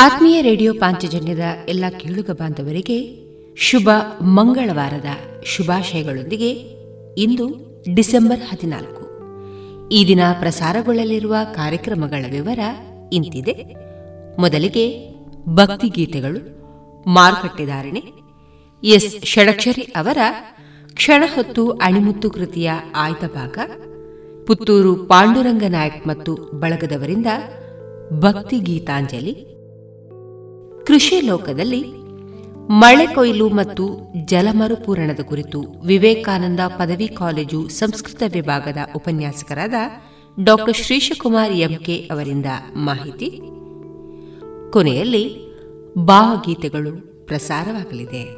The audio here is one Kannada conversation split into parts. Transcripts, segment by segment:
ಆತ್ಮೀಯ ರೇಡಿಯೋ ಪಾಂಚಜನ್ಯದ ಎಲ್ಲ ಕೇಳುಗ ಬಾಂಧವರಿಗೆ ಶುಭ ಮಂಗಳವಾರದ ಶುಭಾಶಯಗಳೊಂದಿಗೆ ಇಂದು ಡಿಸೆಂಬರ್ ಹದಿನಾಲ್ಕು. ಈ ದಿನ ಪ್ರಸಾರಗೊಳ್ಳಲಿರುವ ಕಾರ್ಯಕ್ರಮಗಳ ವಿವರ ಇಂತಿದೆ. ಮೊದಲಿಗೆ ಭಕ್ತಿಗೀತೆಗಳು ಮಾರುಕಟ್ಟೆದಾರಣೆ ಎಸ್. ಷಡಕ್ಷರಿ ಅವರ ಕ್ಷಣ ಹೊತ್ತು ಅಣಿಮುತ್ತು ಕೃತಿಯ ಆಯ್ದ ಭಾಗ. ಪುತ್ತೂರು ಪಾಂಡುರಂಗ ನಾಯಕ್ ಮತ್ತು ಬಳಗದವರಿಂದ ಭಕ್ತಿ ಗೀತಾಂಜಲಿ. ಕೃಷಿ ಲೋಕದಲ್ಲಿ ಮಳೆ ಕೊಯ್ಲು ಮತ್ತು ಜಲಮರುಪೂರಣದ ಕುರಿತು ವಿವೇಕಾನಂದ ಪದವಿ ಕಾಲೇಜು ಸಂಸ್ಕೃತ ವಿಭಾಗದ ಉಪನ್ಯಾಸಕರಾದ ಡಾಕ್ಟರ್ ಶ್ರೀಶಕುಮಾರ್ ಎಂಕೆ ಅವರಿಂದ ಮಾಹಿತಿ. ಕೊನೆಯಲ್ಲಿ ಭಾವಗೀತೆಗಳು ಪ್ರಸಾರವಾಗಲಿದೆ.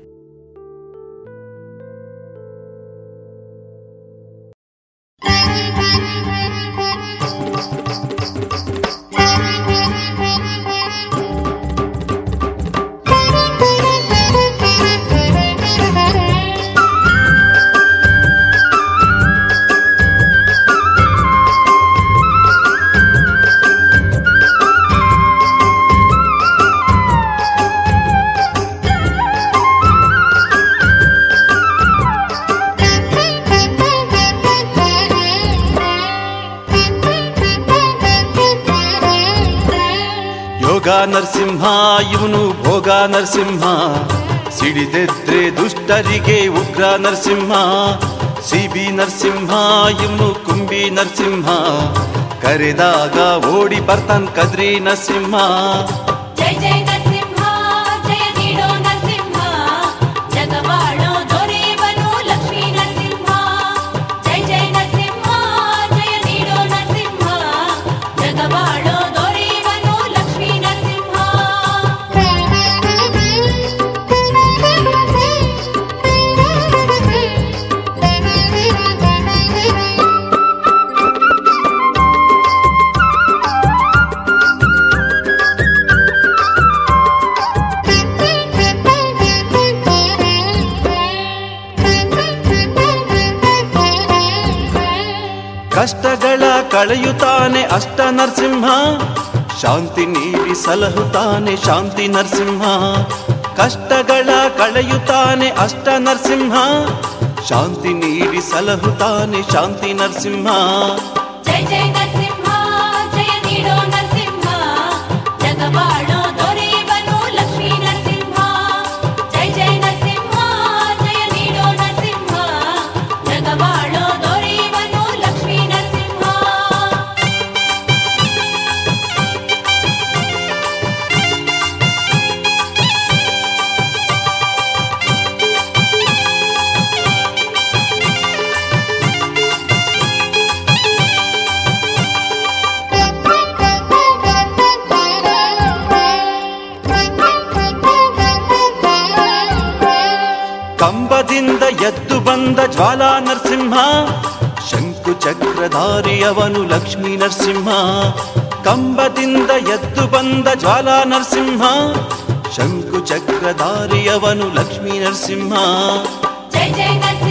ನರಸಿಂಹ ಇವನು ಭೋಗ ನರಸಿಂಹ. ಸಿಡಿದೆದ್ರೆ ದುಷ್ಟರಿಗೆ ಉಗ್ರ ನರಸಿಂಹ. ಸಿಬಿ ನರಸಿಂಹ, ಇವನು ಕುಂಬಿ ನರಸಿಂಹ. ಕರೆದಾಗ ಓಡಿ ಬರ್ತಾನ್ ಕದ್ರಿ ನರಸಿಂಹ. ಕಳೆಯುತ್ತಾನೆ ಅಷ್ಟ ನರಸಿಂಹ. ಶಾಂತಿ ನೀಡಿ ಸಲಹುತ್ತಾನೆ ಶಾಂತಿ ನರಸಿಂಹ. ಕಷ್ಟಗಳ ಕಳೆಯುತ್ತಾನೆ ಅಷ್ಟ ನರಸಿಂಹ. ಶಾಂತಿ ನೀಡಿ ಸಲಹುತ್ತಾನೆ ಶಾಂತಿ ನರಸಿಂಹ. ಜೈ ಜಯ ಬಂದ ಜ್ವಾಲಾ ನರಸಿಂಹ, ಶಂಕು ಚಕ್ರಧಾರಿಯವನು ಲಕ್ಷ್ಮೀ ನರಸಿಂಹ. ಕಂಬದಿಂದ ಎದ್ದು ಬಂದ ಜ್ವಾಲಾ ನರಸಿಂಹ, ಶಂಕು ಚಕ್ರಧಾರಿಯವನು ಲಕ್ಷ್ಮೀ ನರಸಿಂಹ. ನರಸಿಂಹ. ಜಯ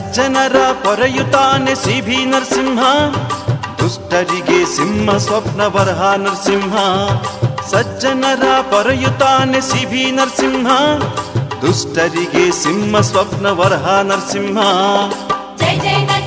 ಸಜ್ಜನರ ಪೊರೆಯುತ್ತಾನೆ ಸಿಭಿ ನರಸಿಂಹ ದುಷ್ಟರಿಗೆ ಸಿಂಹ ಸ್ವಪ್ನ ವರಹ ನರಸಿಂಹ ಸಜ್ಜನರ ಪೊರೆಯುತ್ತಾನೆ ಸಿಭಿ ನರಸಿಂಹ ದುಷ್ಟರಿಗೆ ಸಿಂಹ ಸ್ವಪ್ನ ವರಹ ನರಸಿಂಹ ಜಯ ಜಯ ನರಸಿಂಹ ಜಯ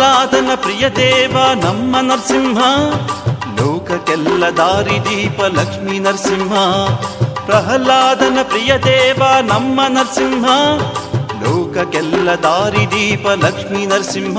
ಪ್ರಹ್ಲಾದನ ಪ್ರಿಯ ದೇವ ನಮ್ಮ ನರಸಿಂಹ ಲೋಕಕ್ಕೆಲ್ಲ ದಾರಿ ದೀಪ ಲಕ್ಷ್ಮೀ ನರಸಿಂಹ ಪ್ರಹ್ಲಾದನ ಪ್ರಿಯ ದೇವ ನಮ್ಮ ನರಸಿಂಹ ಲೋಕಕ್ಕೆಲ್ಲ ದಾರಿ ದೀಪ ಲಕ್ಷ್ಮೀ ನರಸಿಂಹ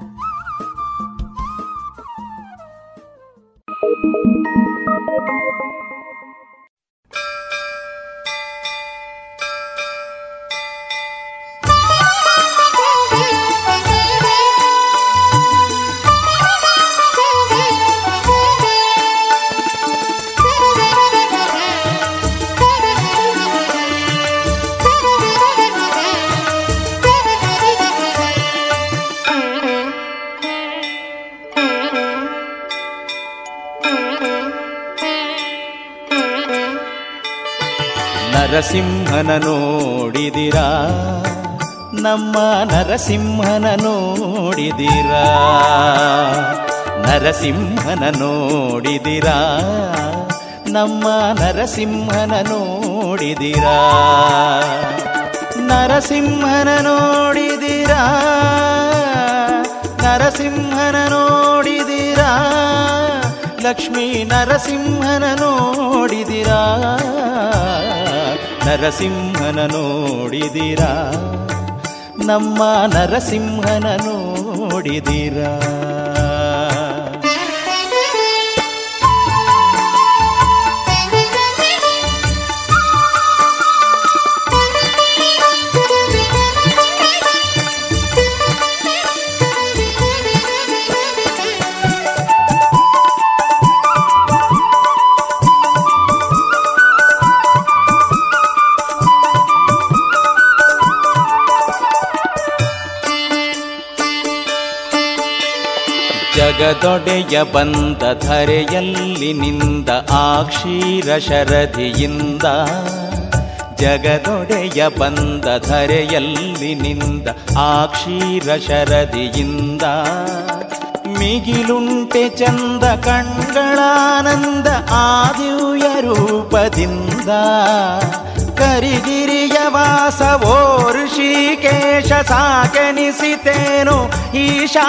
ನರಸಿಂಹನ ನೋಡಿದಿರಾ? ನಮ್ಮ ನರಸಿಂಹನ ನೋಡಿದಿರಾ? ನರಸಿಂಹನ ನೋಡಿದಿರಾ? ನಮ್ಮ ನರಸಿಂಹನ ನೋಡಿದಿರಾ? ನರಸಿಂಹನ ನೋಡಿದಿರಾ? ನರಸಿಂಹನ ನೋಡಿದಿರಾ? ಲಕ್ಷ್ಮೀ ನರಸಿಂಹನ ನೋಡಿದಿರಾ? ನರಸಿಂಹನ ನೋಡಿದಿರಾ? ನಮ್ಮ ನರಸಿಂಹನ ನೋಡಿದಿರಾ? ಜಗದೊಡೆಯ ಬಂದ ಧರೆಯಲ್ಲಿ ನಿಂದ ಆ ಕ್ಷೀರ ಶರಧಿಯಿಂದ ಜಗದೊಡೆಯ ಬಂದ ಧರೆಯಲ್ಲಿ ನಿಂದ ಆ ಕ್ಷೀರ ಶರದಿಯಿಂದ. ಮಿಗಿಲುಂಟೆ ಚಂದ ಕಣ್ಗಳಾನಂದ ಆದಿವ್ಯ ದಿವ್ಯ ರೂಪದಿಂದ. ಕರಿಗಿರಿಯ ವಾಸವೋ ಋಷಿಕೇಶ ಸಾಕೆನಿಸಿತೇನು ಈಶಾ.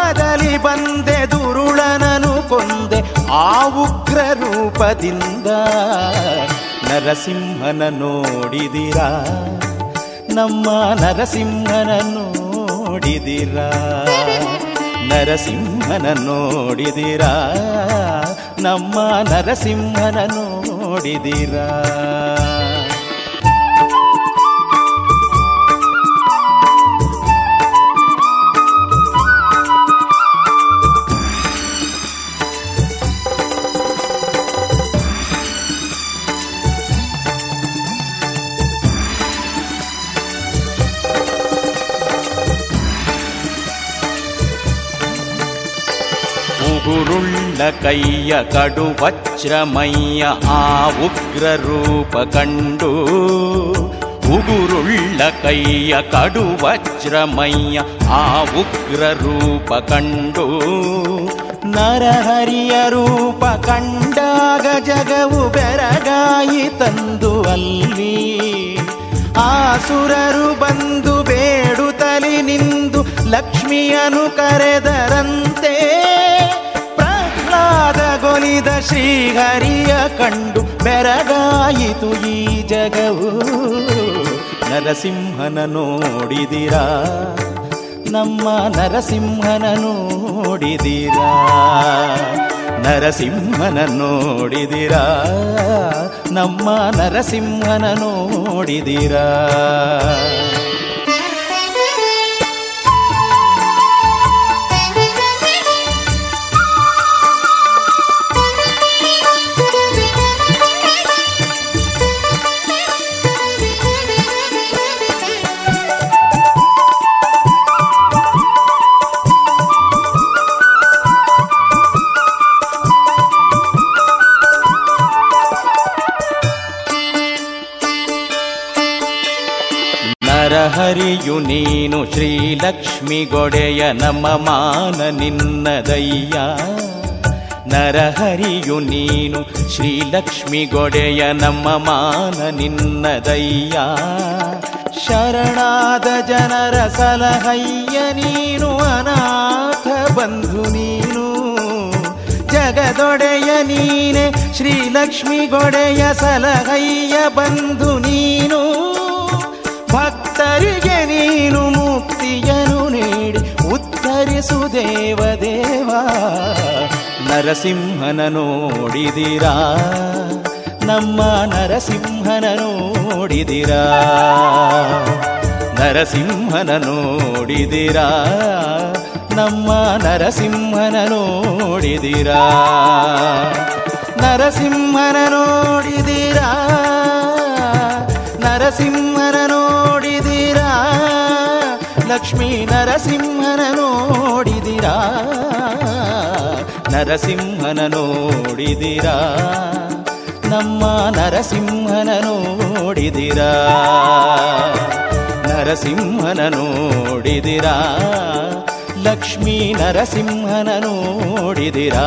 ಕಂಬದಲ್ಲಿ ಬಂದೆ ದುರುಳನನು ಕೊಂದೆ ಆ ಉಗ್ರ ರೂಪದಿಂದ ನರಸಿಂಹನ ನೋಡಿದಿರಾ? ನಮ್ಮ ನರಸಿಂಹನ ನೋಡಿದಿರಾ? ನರಸಿಂಹನ ನೋಡಿದಿರಾ? ನಮ್ಮ ನರಸಿಂಹನ ನೋಡಿದಿರಾ? ಉಗುರುಳ್ಳ ಕೈಯ ಕಡು ವಜ್ರಮಯ್ಯ ಆ ಉಗ್ರ ರೂಪ ಕಂಡು. ಉಗುರುಳ್ಳ ಕೈಯ ಕಡು ವಜ್ರಮಯ್ಯ ಆ ಉಗ್ರ ರೂಪ ಕಂಡು. ನರಹರಿಯ ರೂಪ ಕಂಡಾಗ ಜಗವು ಬೆರಗಾಯಿ ತಂದು ಅಲ್ಲಿ ಆಸುರರು ಬಂದು ಬೇಡುತ್ತಲಿ ನಿಂದು ಲಕ್ಷ್ಮಿಯನು ಕರೆದರಂತೆ. ಪ್ರಹ್ಲಾದ ಗೊಲಿದ ಶ್ರೀಹರಿಯ ಕಂಡು ಬೆರಗಾಯಿತು ಈ ಜಗವು. ನರಸಿಂಹನ ನೋಡಿದಿರಾ? ನಮ್ಮ ನರಸಿಂಹನ ನೋಡಿದಿರಾ? ನರಸಿಂಹನ ನೋಡಿದಿರ? ನಮ್ಮ ನರಸಿಂಹನ ನೋಡಿದಿರಾ? ನರಹರಿಯು ನೀನು ಶ್ರೀಲಕ್ಷ್ಮಿ ಗೊಡೆಯ ನಮ್ಮ ಮಾನ ನಿನ್ನದಯ್ಯ ನರಹರಿಯು ನೀನು ಶ್ರೀಲಕ್ಷ್ಮಿ ಗೊಡೆಯ ನಮ್ಮ ಮಾನ ನಿನ್ನದಯ್ಯ ಶರಣಾದ ಜನರ ಸಲಹಯ್ಯ ನೀನು, ಅನಾಥ ಬಂಧು ನೀನು. ಜಗದೊಡೆಯ ನೀನೆ ಶ್ರೀಲಕ್ಷ್ಮಿ ಗೊಡೆಯ ಸಲಹಯ್ಯ ಬಂಧು ನೀನು. ಭಕ್ತರಿಗೆ ಉತ್ತರಿಸು ದೇವಾ, ನರಸಿಂಹನ ನೋಡಿದಿರಾ? ನಮ್ಮ ನರಸಿಂಹನ ನೋಡಿದಿರಾ? ನರಸಿಂಹನ ನೋಡಿದಿರಾ? ನಮ್ಮ ನರಸಿಂಹನ ನೋಡಿದಿರಾ? ನರಸಿಂಹನ ನೋಡಿದಿರಾ? ನರಸಿಂಹನ ಲಕ್ಷ್ಮೀ ನರಸಿಂಹನ ನೋಡಿದಿರಾ? ನರಸಿಂಹನ ನೋಡಿದಿರಾ? ನಮ್ಮ ನರಸಿಂಹನ ನೋಡಿದಿರಾ? ನರಸಿಂಹನ ನೋಡಿದಿರಾ? ಲಕ್ಷ್ಮೀ ನರಸಿಂಹನ ನೋಡಿದಿರಾ?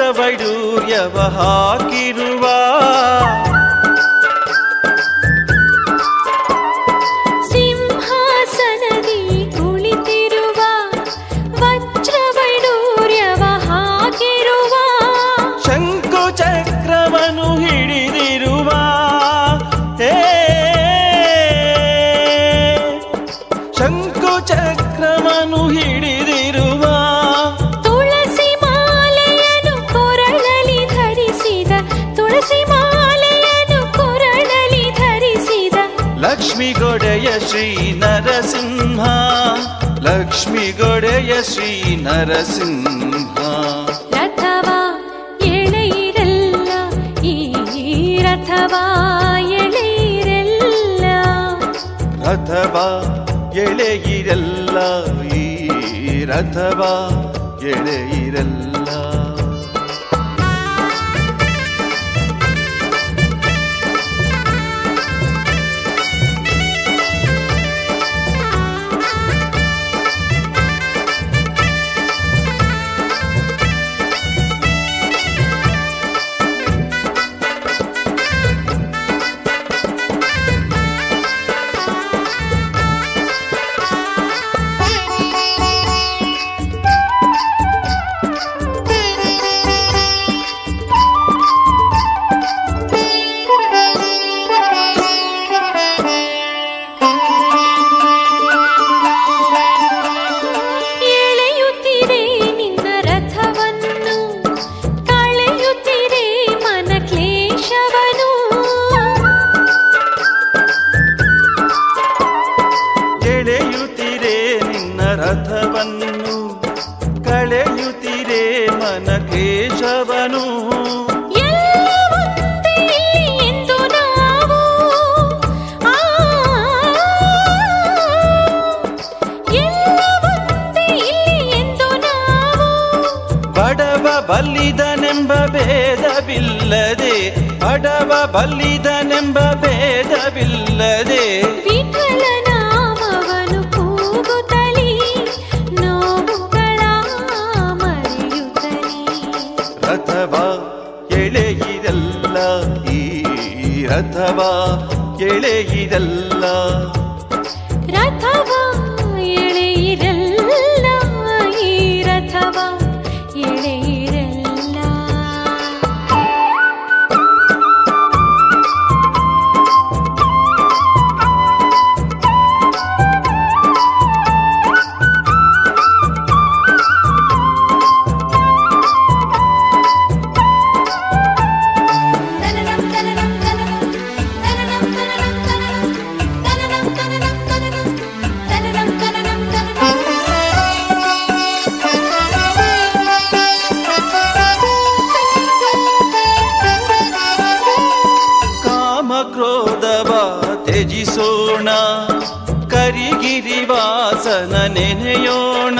ವೈಡೂರ್ಯವ ಹಾಕಿರುವ ಶ್ರೀ ನರಸಿಂಹ ಲಕ್ಷ್ಮಿ ಗೊಡೆಯ ಶ್ರೀ ನರಸಿಂಹ ರಥವಾ ಎಳೆಯಿರಲ್ಲ ಈ ರಥವಾ ಎಳೆಯಿರಲ್ಲ. ರಥವಾ ಎಳೆಯಿರಲ್ಲ ಈ ರಥವಾ ಎಳೆಯಿರಲ್ಲ. करि गिरि ನೆನೆಯೋಣ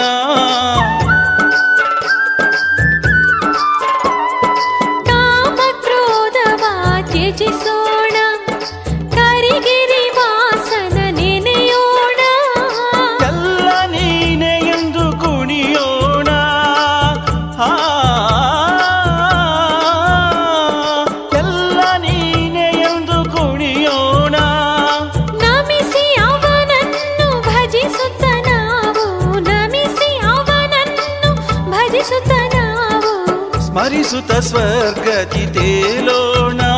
सुत स्वर्गदिते लोणा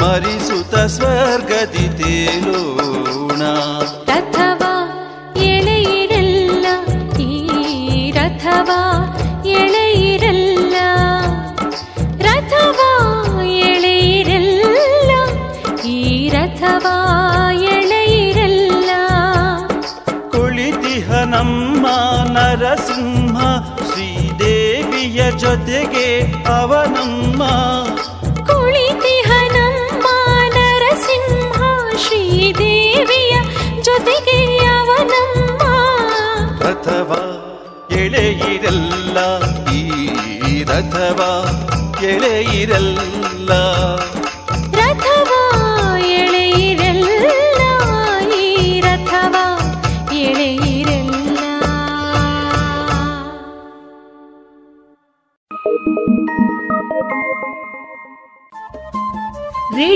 मरि सुत स्वर्गदिते ಜೊತೆಗೆ ಅವನಮ್ಮ. ಕುಳಿತಿಹನಮ್ಮ ನರಸಿಂಹ ಶ್ರೀದೇವಿಯ ಜೊತೆಗೆ ಅವನಮ್ಮ. ಅಥವಾ ಎಳೆಯಿರಲ್ಲ ಈ ರಥವ ಎಳೆಯಿರಲ್ಲ.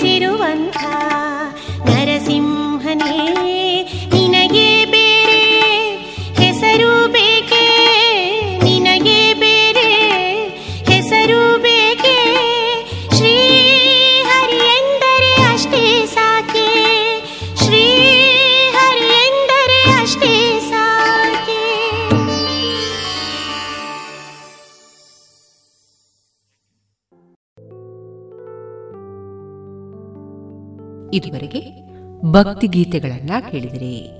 ನೆಲೆಸಿರುವಂಥ ಭಕ್ತಿ ಗೀತೆಗಳನ್ನ ಕೇಳಿದಿರಿ.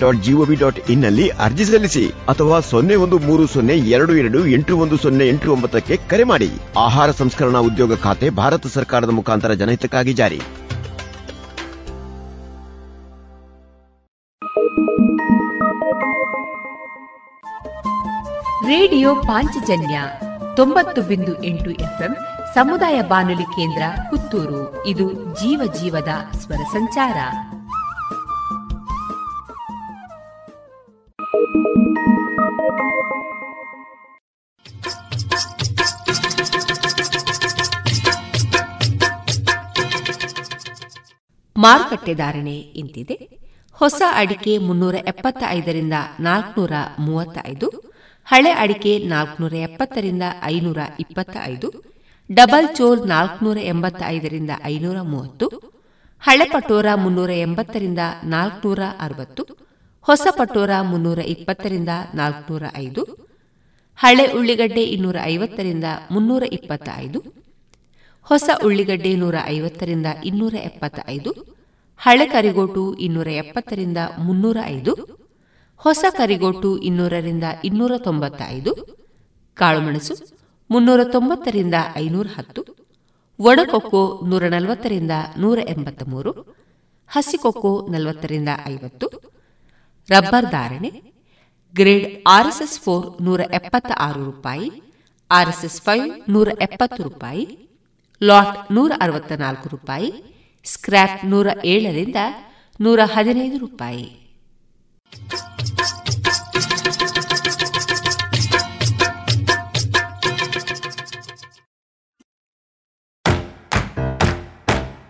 dot GOV dot ಇನ್ನಲ್ಲಿ ಅರ್ಜಿ ಸಲ್ಲಿಸಿ ಅಥವಾ ಸೊನ್ನೆ ಒಂದು ಮೂರು ಸೊನ್ನೆ ಎರಡು ಎರಡು ಎಂಟು ಒಂದು ಸೊನ್ನೆ ಎಂಟು ಒಂಬತ್ತಕ್ಕೆ ಕರೆ ಮಾಡಿ. ಆಹಾರ ಸಂಸ್ಕರಣಾ ಉದ್ಯೋಗ ಖಾತೆ ಭಾರತ ಸರ್ಕಾರದ ಮುಖಾಂತರ ಜನಹಿತಕ್ಕಾಗಿ ಜಾರಿ. ರೇಡಿಯೋ ಪಾಂಚಜನ್ಯ ತೊಂಬತ್ತು ಬಿಂದು ಎಂಟು ಎಫ್ಎಂ ಸಮುದಾಯ ಬಾನುಲಿ ಕೇಂದ್ರ ಪುತ್ತೂರು. ಇದು ಜೀವ ಜೀವದ ಸ್ವರ ಸಂಚಾರ. ಮಾರುಕಟ್ಟೆ ಧಾರಣೆ ಇಂತಿದೆ. ಹೊಸ ಅಡಿಕೆ ಮುನ್ನೂರ ಎಪ್ಪತ್ತ ಐದರಿಂದ ನಾಲ್ಕುನೂರ ಮೂವತ್ತ ಐದು ಹಳೆ ಅಡಿಕೆ ನಾಲ್ಕುನೂರ ಎಪ್ಪತ್ತರಿಂದ ಐನೂರ ಇಪ್ಪತ್ತ ಐದು ಡಬಲ್ ಚೋಲ್ ನಾಲ್ಕುನೂರ ಎಂಬತ್ತ ಐದರಿಂದ ಐನೂರ ಮೂವತ್ತು, ಹಳೆ ಪಟೋರ ಮುನ್ನೂರ ಎಂಬತ್ತರಿಂದ ನಾಲ್ಕುನೂರ ಅರವತ್ತು ಹೊಸ ಪಟೋರ ಮುನ್ನೂರ ಇಪ್ಪತ್ತರಿಂದ ನಾಲ್ಕುನೂರ ಐದು, ಹಳೆ ಉಳ್ಳಿಗಡ್ಡೆ ಇನ್ನೂರ ಐವತ್ತರಿಂದ ಮುನ್ನೂರ ಇಪ್ಪತ್ತ ಐದು ಹೊಸ ಉಳ್ಳಿಗಡ್ಡೆ ನೂರ ಐವತ್ತರಿಂದ ಇನ್ನೂರ ಎಪ್ಪತ್ತ ಐದು ಹಳೆ ಕರಿಗೋಟು ಇನ್ನೂರ ಎಪ್ಪತ್ತರಿಂದ ಮುನ್ನೂರ ಐದು, ಹೊಸ ಕರಿಗೋಟು ಇನ್ನೂರರಿಂದ ಇನ್ನೂರ ತೊಂಬತ್ತ ಐದು ಕಾಳುಮೆಣಸು ಮುನ್ನೂರ ತೊಂಬತ್ತರಿಂದ ಐನೂರ ಹತ್ತು ಒಣಕೊಕ್ಕೋ ನೂರ ನಲವತ್ತರಿಂದ ನೂರ ಎಂಬತ್ತ ಮೂರು ಹಸಿಕೊಕ್ಕೋ ನಲವತ್ತರಿಂದ ಐವತ್ತು ರಬ್ಬರ್ ಧಾರಣೆ, ಗ್ರೇಡ್ ಆರ್ಎಸ್ಎಸ್ ಫೋರ್ ನೂರ ಎಪ್ಪತ್ತ ಆರು ರೂಪಾಯಿ, ಆರ್ಎಸ್ಎಸ್ ಫೈವ್ ನೂರ ಎಪ್ಪತ್ತು ರೂಪಾಯಿ, ಲಾಟ್ ನೂರ ಅರವತ್ತ ನಾಲ್ಕು ರೂಪಾಯಿ, ಸ್ಕ್ರ್ಯಾಪ್ ನೂರ ಏಳರಿಂದ ನೂರ ಹದಿನೈದು ರೂಪಾಯಿ.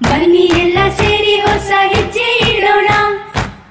ಬನ್ನಿ ಎಲ್ಲ ಸೇರಿ ಹೊಸ ಹೆಜ್ಜೆ ಇಡೋಣ.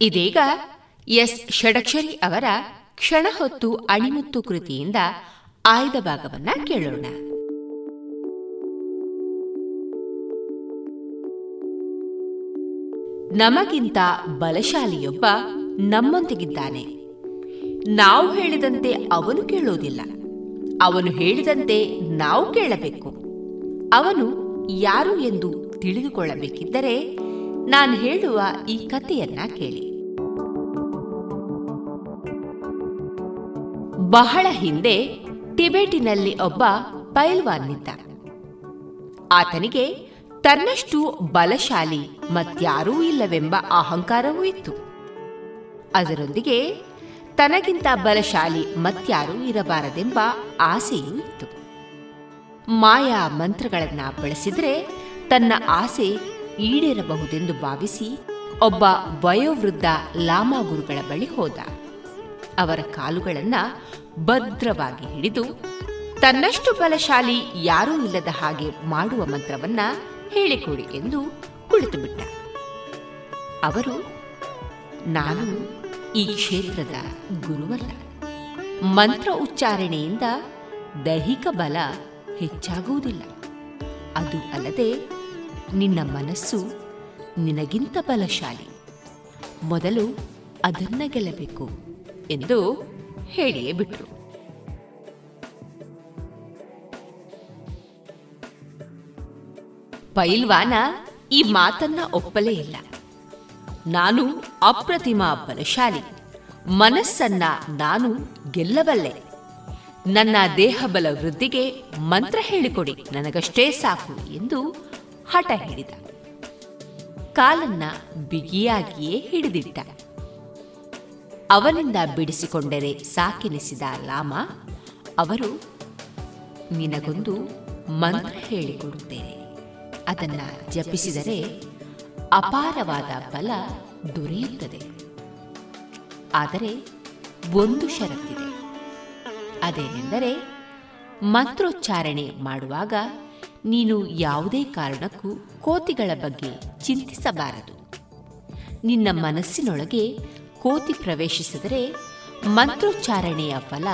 ಇದೀಗ ಎಸ್. ಷಡಕ್ಷರಿ ಅವರ ಕ್ಷಣ ಹೊತ್ತು ಅಣಿಮುತ್ತು ಕೃತಿಯಿಂದ ಆಯ್ದ ಭಾಗವನ್ನ ಕೇಳೋಣ. ನಮಗಿಂತ ಬಲಶಾಲಿಯೊಬ್ಬ ನಮ್ಮೊಂದಿಗಿದ್ದಾನೆ. ನಾವು ಹೇಳಿದಂತೆ ಅವನು ಕೇಳೋದಿಲ್ಲ. ಅವನು ಹೇಳಿದಂತೆ ನಾವು ಕೇಳಬೇಕು. ಅವನು ಯಾರು ಎಂದು ತಿಳಿದುಕೊಳ್ಳಬೇಕಿದ್ದರೆ ನಾನು ಹೇಳುವ ಈ ಕಥೆಯನ್ನ ಕೇಳಿ. ಬಹಳ ಹಿಂದೆ ಟಿಬೆಟಿನಲ್ಲಿ ಒಬ್ಬ ಪೈಲ್ವಾನ್ನಿದ್ದ ಆತನಿಗೆ ತನ್ನಷ್ಟು ಬಲಶಾಲಿ ಮತ್ಯಾರೂ ಇಲ್ಲವೆಂಬ ಅಹಂಕಾರವೂ ಇತ್ತು. ಅದರೊಂದಿಗೆ ತನಗಿಂತ ಬಲಶಾಲಿ ಮತ್ಯಾರೂ ಇರಬಾರದೆಂಬ ಆಸೆಯೂ ಇತ್ತು. ಮಾಯಾ ಮಂತ್ರಗಳನ್ನ ಬಳಸಿದ್ರೆ ತನ್ನ ಆಸೆ ಈಡೇರಬಹುದೆಂದು ಭಾವಿಸಿ ಒಬ್ಬ ವಯೋವೃದ್ಧ ಲಾಮಾ ಗುರುಗಳ ಬಳಿ ಹೋದ. ಅವರ ಕಾಲುಗಳನ್ನ ಭದ್ರವಾಗಿ ಹಿಡಿದು ತನ್ನಷ್ಟು ಬಲಶಾಲಿ ಯಾರೂ ಇಲ್ಲದ ಹಾಗೆ ಮಾಡುವ ಮಂತ್ರವನ್ನ ಹೇಳಿಕೊಡಿ ಎಂದು ಕುಳಿತುಬಿಟ್ಟ ಅವರು, ನಾನು ಈ ಕ್ಷೇತ್ರದ ಗುರುವಲ್ಲ. ಮಂತ್ರ ಉಚ್ಚಾರಣೆಯಿಂದ ದೈಹಿಕ ಬಲ ಹೆಚ್ಚಾಗುವುದಿಲ್ಲ. ಅದು ಅಲ್ಲದೆ ನಿನ್ನ ಮನಸ್ಸು ನಿನಗಿಂತ ಬಲಶಾಲಿ. ಮೊದಲು ಅದನ್ನ ಗೆಲ್ಲಬೇಕು ಎಂದು ಹೇಳಿಯೇ ಬಿಟ್ರು. ಪೈಲ್ವಾನ ಈ ಮಾತನ್ನ ಒಪ್ಪಲೇ ಇಲ್ಲ. ನಾನು ಅಪ್ರತಿಮ ಬಲಶಾಲಿ. ಮನಸ್ಸನ್ನ ನಾನು ಗೆಲ್ಲಬಲ್ಲೆ. ನನ್ನ ದೇಹಬಲ ವೃದ್ಧಿಗೆ ಮಂತ್ರ ಹೇಳಿಕೊಡಿ. ನನಗಷ್ಟೇ ಸಾಕು ಎಂದು ಹಠ ಹಿಡಿದ. ಕಾಲನ್ನ ಬಿಗಿಯಾಗಿಯೇ ಹಿಡಿದಿಟ್ಟ. ಅವನಿಂದ ಬಿಡಿಸಿಕೊಂಡರೆ ಸಾಕೆನಿಸಿದ ಲಾಮ ಅವರು, ನಿನಗೊಂದು ಮಂತ್ರ ಹೇಳಿಕೊಡುತ್ತೇನೆ. ಅದನ್ನ ಜಪಿಸಿದರೆ ಅಪಾರವಾದ ಬಲ ದೊರೆಯುತ್ತದೆ. ಆದರೆ ಒಂದು ಷರತ್ತಿದೆ. ಅದೇನೆಂದರೆ ಮಂತ್ರೋಚ್ಚಾರಣೆ ಮಾಡುವಾಗ ನೀನು ಯಾವುದೇ ಕಾರಣಕ್ಕೂ ಕೋತಿಗಳ ಬಗ್ಗೆ ಚಿಂತಿಸಬಾರದು. ನಿನ್ನ ಮನಸ್ಸಿನೊಳಗೆ ಕೋತಿ ಪ್ರವೇಶಿಸಿದರೆ ಮಂತ್ರೋಚ್ಚಾರಣೆಯ ಫಲ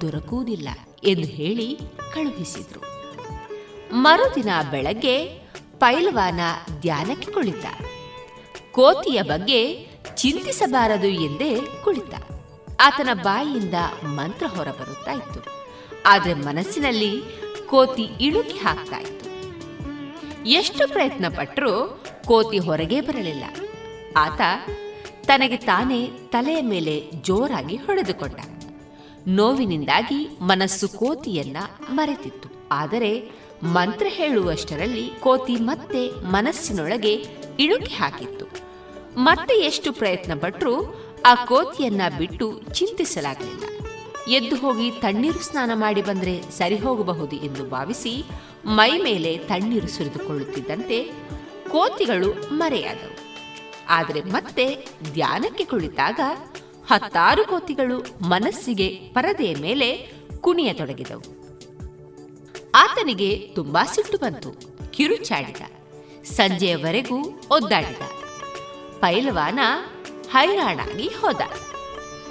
ದೊರಕುವುದಿಲ್ಲ ಎಂದು ಹೇಳಿ ಕಳುಹಿಸಿದ್ರು. ಮರುದಿನ ಬೆಳಗ್ಗೆ ಪೈಲವಾನ ಧ್ಯಾನಕ್ಕೆ ಕುಳಿತ. ಕೋತಿಯ ಬಗ್ಗೆ ಚಿಂತಿಸಬಾರದು ಎಂದೇ ಕುಳಿತ. ಆತನ ಬಾಯಿಯಿಂದ ಮಂತ್ರ ಹೊರಬರುತ್ತಾ ಇತ್ತು ಆದರೆ ಮನಸ್ಸಿನಲ್ಲಿ ಕೋತಿ ಇಳುಕಿ ಹಾಕ್ತಾ ಇತ್ತು ಎಷ್ಟು ಪ್ರಯತ್ನ ಪಟ್ಟರೂ ಕೋತಿ ಹೊರಗೆ ಬರಲಿಲ್ಲ. ಆತ ತನಗೆ ತಾನೇ ತಲೆಯ ಮೇಲೆ ಜೋರಾಗಿ ಹೊಡೆದುಕೊಂಡ. ನೋವಿನಿಂದಾಗಿ ಮನಸ್ಸು ಕೋತಿಯನ್ನ ಮರೆತಿತ್ತು. ಆದರೆ ಮಂತ್ರ ಹೇಳುವಷ್ಟರಲ್ಲಿ ಕೋತಿ ಮತ್ತೆ ಮನಸ್ಸಿನೊಳಗೆ ಇಳುಕಿ ಹಾಕಿತ್ತು. ಮತ್ತೆ ಎಷ್ಟು ಪ್ರಯತ್ನ ಪಟ್ಟರೂ ಆ ಕೋತಿಯನ್ನ ಬಿಟ್ಟು ಚಿಂತಿಸಲಾಗಲಿಲ್ಲ. ಎದ್ದು ಹೋಗಿ ತಣ್ಣೀರು ಸ್ನಾನ ಮಾಡಿ ಬಂದರೆ ಸರಿ ಹೋಗಬಹುದು ಎಂದು ಭಾವಿಸಿ ಮೈ ಮೇಲೆ ತಣ್ಣೀರು ಸುರಿದುಕೊಳ್ಳುತ್ತಿದ್ದಂತೆ ಕೋತಿಗಳು ಮರೆಯಾದವು. ಆದರೆ ಮತ್ತೆ ಧ್ಯಾನಕ್ಕೆ ಕುಳಿತಾಗ ಹತ್ತಾರು ಕೋತಿಗಳು ಮನಸ್ಸಿಗೆ ಪರದೆಯ ಮೇಲೆ ಕುಣಿಯತೊಡಗಿದವು. ಆತನಿಗೆ ತುಂಬಾ ಸಿಟ್ಟು ಬಂತು ಕಿರುಚಾಡಿದ ಸಂಜೆಯವರೆಗೂ ಒದ್ದಾಡಿದ. ಪೈಲವಾನ ಹೈರಾಣಾಗಿ ಹೋದ.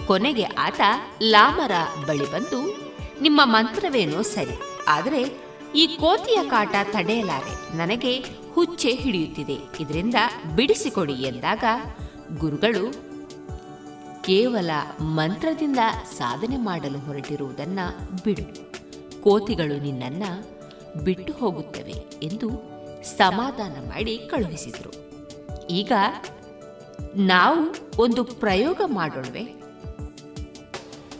ಕೊನೆಗೆ ಆತ ಲಾಮರ ಬಳಿ ಬಂದು, ನಿಮ್ಮ ಮಂತ್ರವೇನೋ ಸರಿ, ಆದರೆ ಈ ಕೋತಿಯ ಕಾಟ ತಡೆಯಲಾರೆ, ನನಗೆ ಹುಚ್ಚೆ ಹಿಡಿಯುತ್ತಿದೆ, ಇದರಿಂದ ಬಿಡಿಸಿಕೊಡಿ ಎಂದಾಗ ಗುರುಗಳು ಕೇವಲ ಮಂತ್ರದಿಂದ ಸಾಧನೆ ಮಾಡಲು ಹೊರಟಿರುವುದನ್ನ ಬಿಡು, ಕೋತಿಗಳು ನಿನ್ನನ್ನು ಬಿಟ್ಟು ಹೋಗುತ್ತವೆ ಎಂದು ಸಮಾಧಾನ ಮಾಡಿ ಕಳುಹಿಸಿದರು. ಈಗ ನಾವು ಒಂದು ಪ್ರಯೋಗ ಮಾಡೋಣವೆ.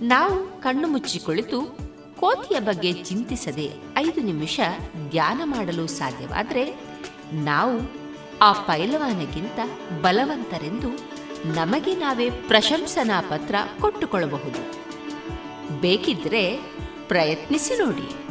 ನಾವು ಕಣ್ಣು ಮುಚ್ಚಿಕೊಳ್ಳಿತು, ಕೋತಿಯ ಬಗ್ಗೆ ಚಿಂತಿಸದೆ ಐದು ನಿಮಿಷ ಧ್ಯಾನ ಮಾಡಲು ಸಾಧ್ಯವಾದರೆ ನಾವು ಆ ಪೈಲವಾನಗಿಂತ ಬಲವಂತರೆಂದು ನಮಗೆ ನಾವೇ ಪ್ರಶಂಸನಾ ಪತ್ರ ಕೊಟ್ಟುಕೊಳ್ಳಬಹುದು. ಬೇಕಿದ್ರೆ ಪ್ರಯತ್ನಿಸಿ ನೋಡಿ.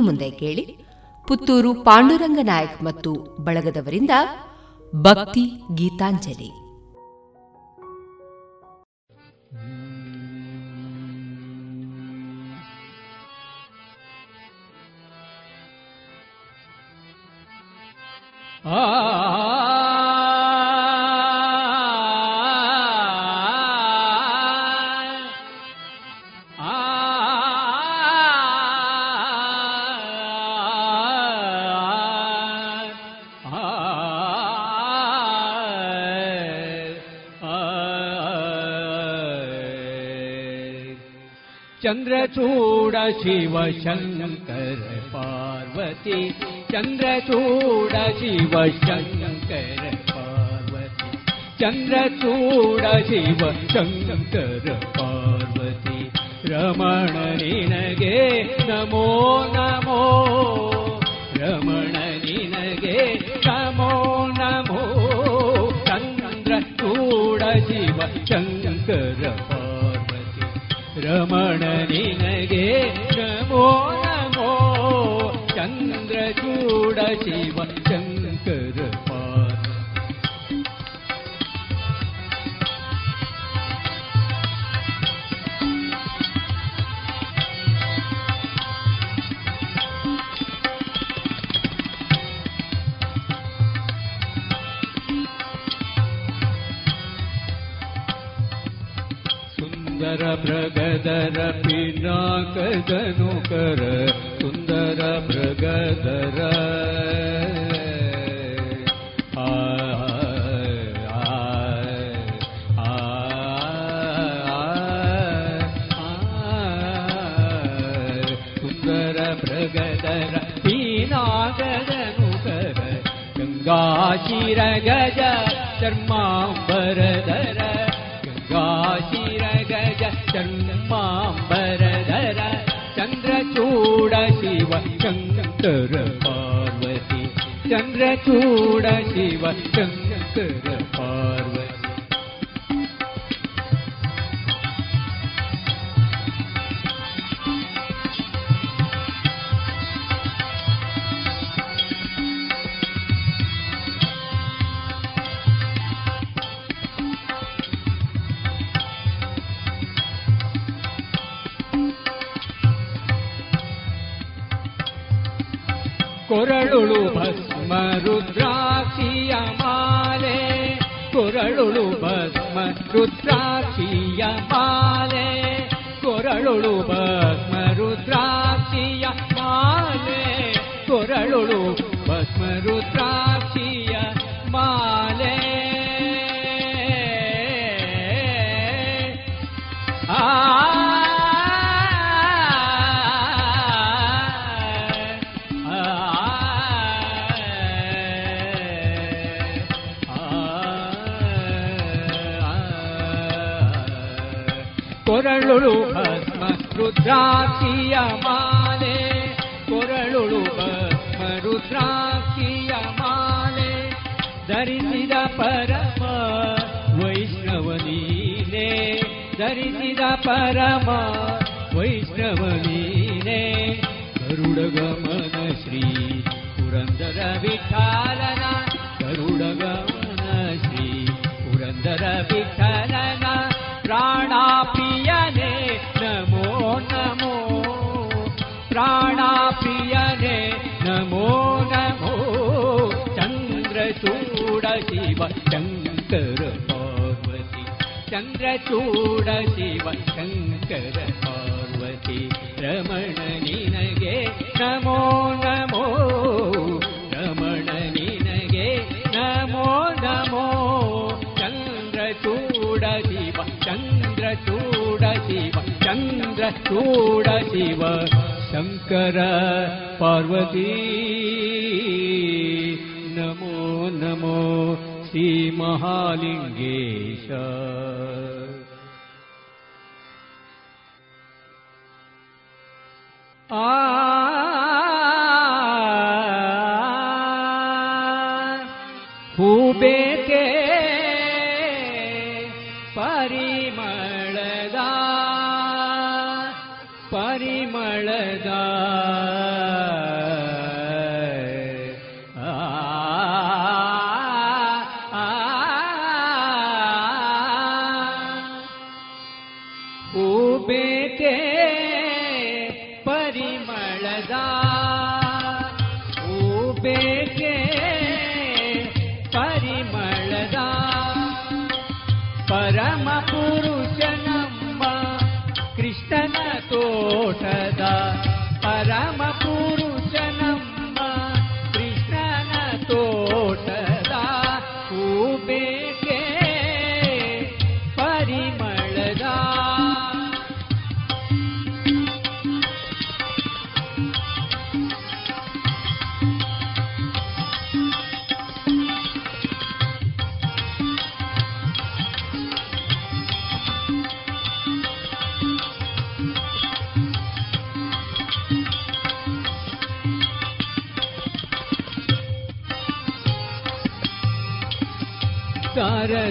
ಇನ್ನು ಮುಂದೆ ಕೇಳಿ. ಪುತ್ತೂರು ಪಾಂಡುರಂಗ ನಾಯಕ್ ಮತ್ತು ಬಳಗದವರಿಂದ ಭಕ್ತಿ ಗೀತಾಂಜಲಿ. ಆ ಚಂದ್ರಚೂಡ ಶಿವ ಶಂಕರ ಪಾರ್ವತಿ. ಚಂದ್ರಚೂಡ ಶಿವ ಶಂಕರ ಪಾರ್ವತಿ. ಚಂದ್ರಚೂಡ ಶಿವ ಶಂಕರ ಪಾರ್ವತಿ. ರಮಣ ನಿನಗೆ ನಮೋ ನಮೋ. ರಮಣ ನಿನಗೆ ನಮೋ ನಮೋ. ಚಂದ್ರಚೂಡ ಶಿವ ಶಂಕರ ರಮಣ ನಿನಗೆ ನಮೋ ನಮೋ ಚಂದ್ರಚೂಡ ಶಿವ. सुन्दर पिनाकजनुकर सुन्दर मृगधर आर प्रगर पीना गनोगर गङ्गा ಶಿವ ಚಂದ್ರಚೂಡ ಶಿವ ಶಂಕರ ಪಾರ್ವತಿ ರಮಣ ನಿನಗೆ ನಮೋ ನಮೋ ರಮಣ ನಿನಗೆ ನಮೋ ನಮೋ ಚಂದ್ರಚೂಡ ಶಿವ ಚಂದ್ರಚೂಡ ಶಿವ ಚಂದ್ರಚೂಡ ಶಿವ ಶಂಕರ ಪಾರ್ವತಿ ನಮೋ ನಮೋ ಶ್ರೀ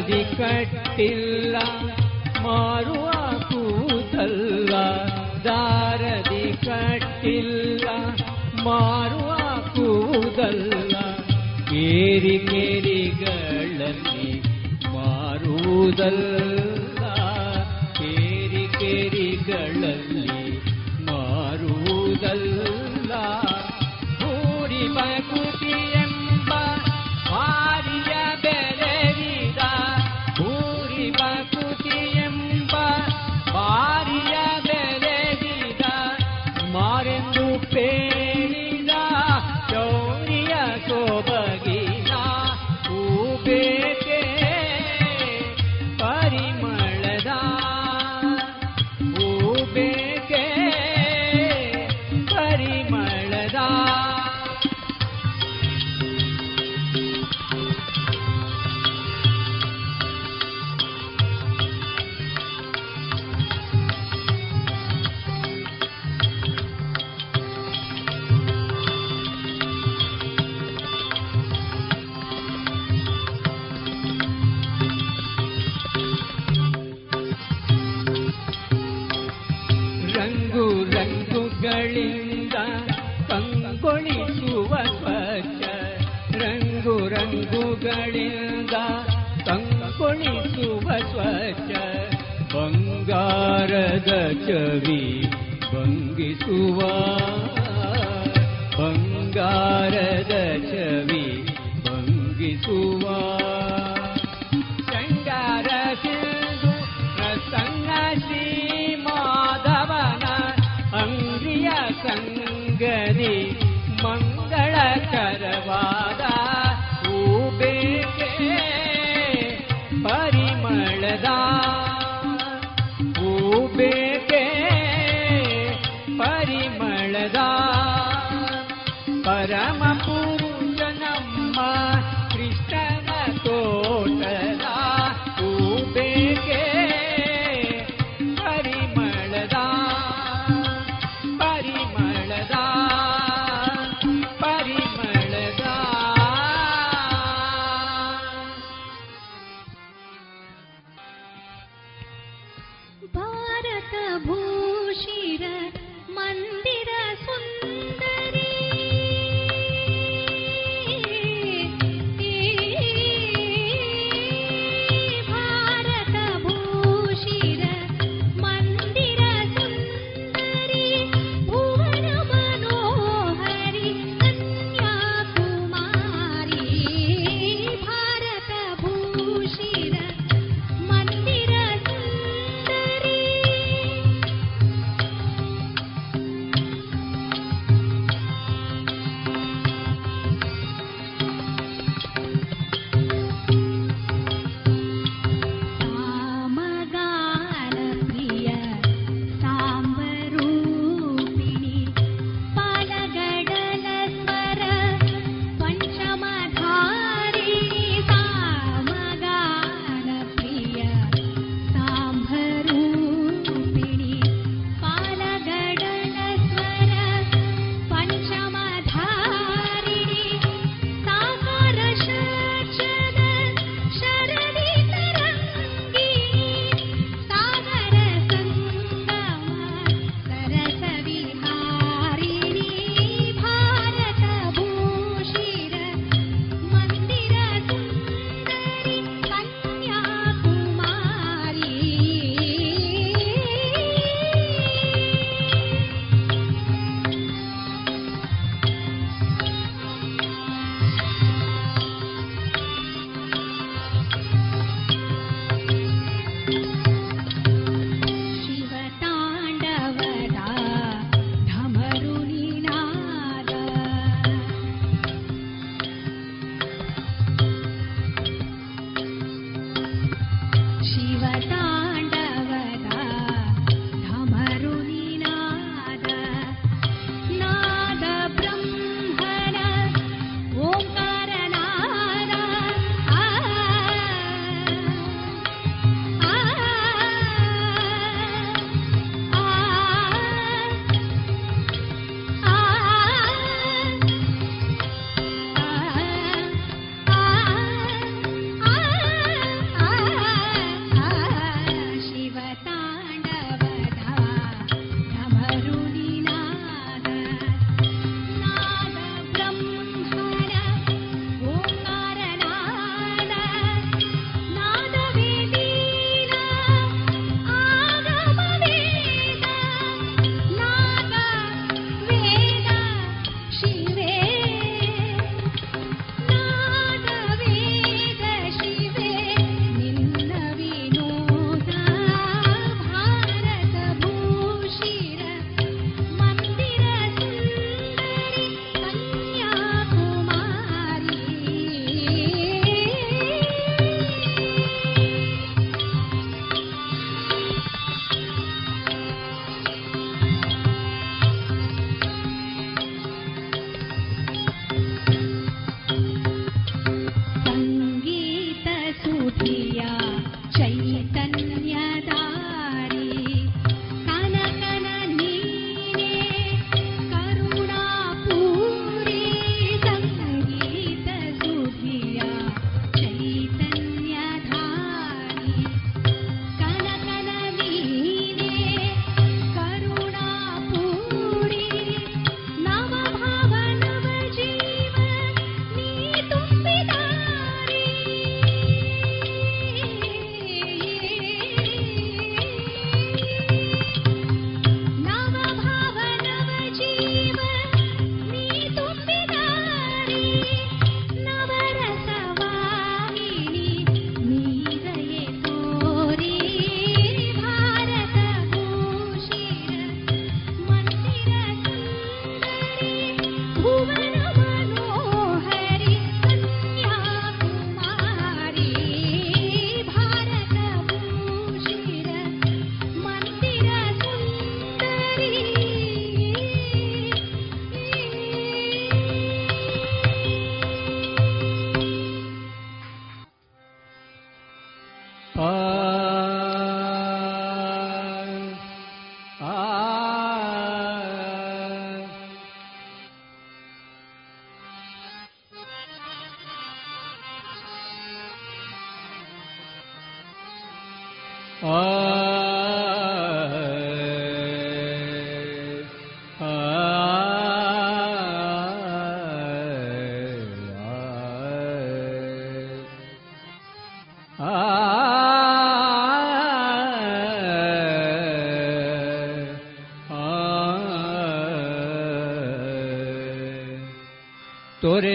ಬದಿ ಕಟ್ಟಿಲ್ಲ ಮಾರುವ ಕೂತಲ್ಲ ದಾರದಿ ಕಟ್ಟಿಲ್ಲ ಮಾರುವ ಕೂದಲ್ಲ. ಕೇರಿ ಕೇರಿಗಳಲ್ಲಿ ಮಾರುವುದಲ್ಲ.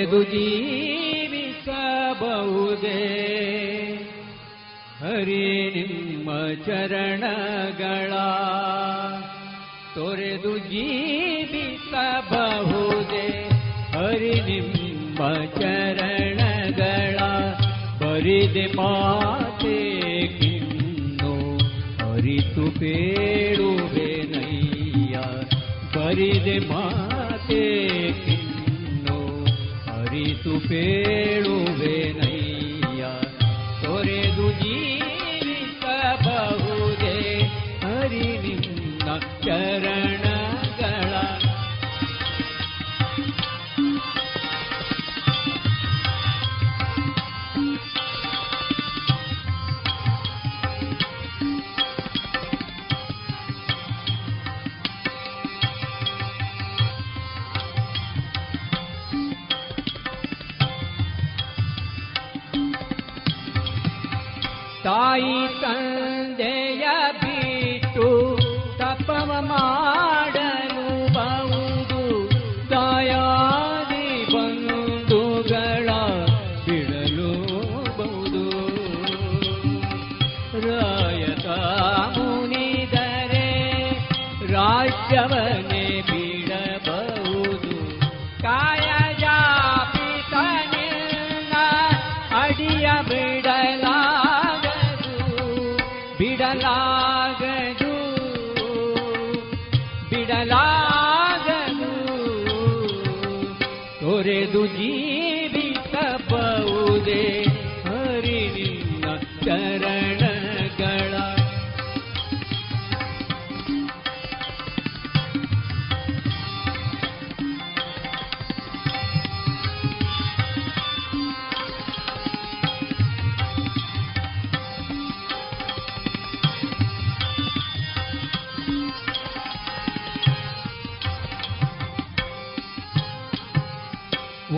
ತೊರೆದು ಜೀವಿಸಬಹುದೇ ಹರಿ ನಿಮ್ಮ ಚರಣಗಳ ತೊರೆದು ಜೀವಿಸಬಹುದೇ ಹರಿ ನಿಮ್ಮ ಚರಣಗಳ ಬರಿದೆ ಮಾತೆ ಕಿನ್ನು ಅರಿತು ಬೇಡುವೆನಯ್ಯ ಬರಿದೆ pero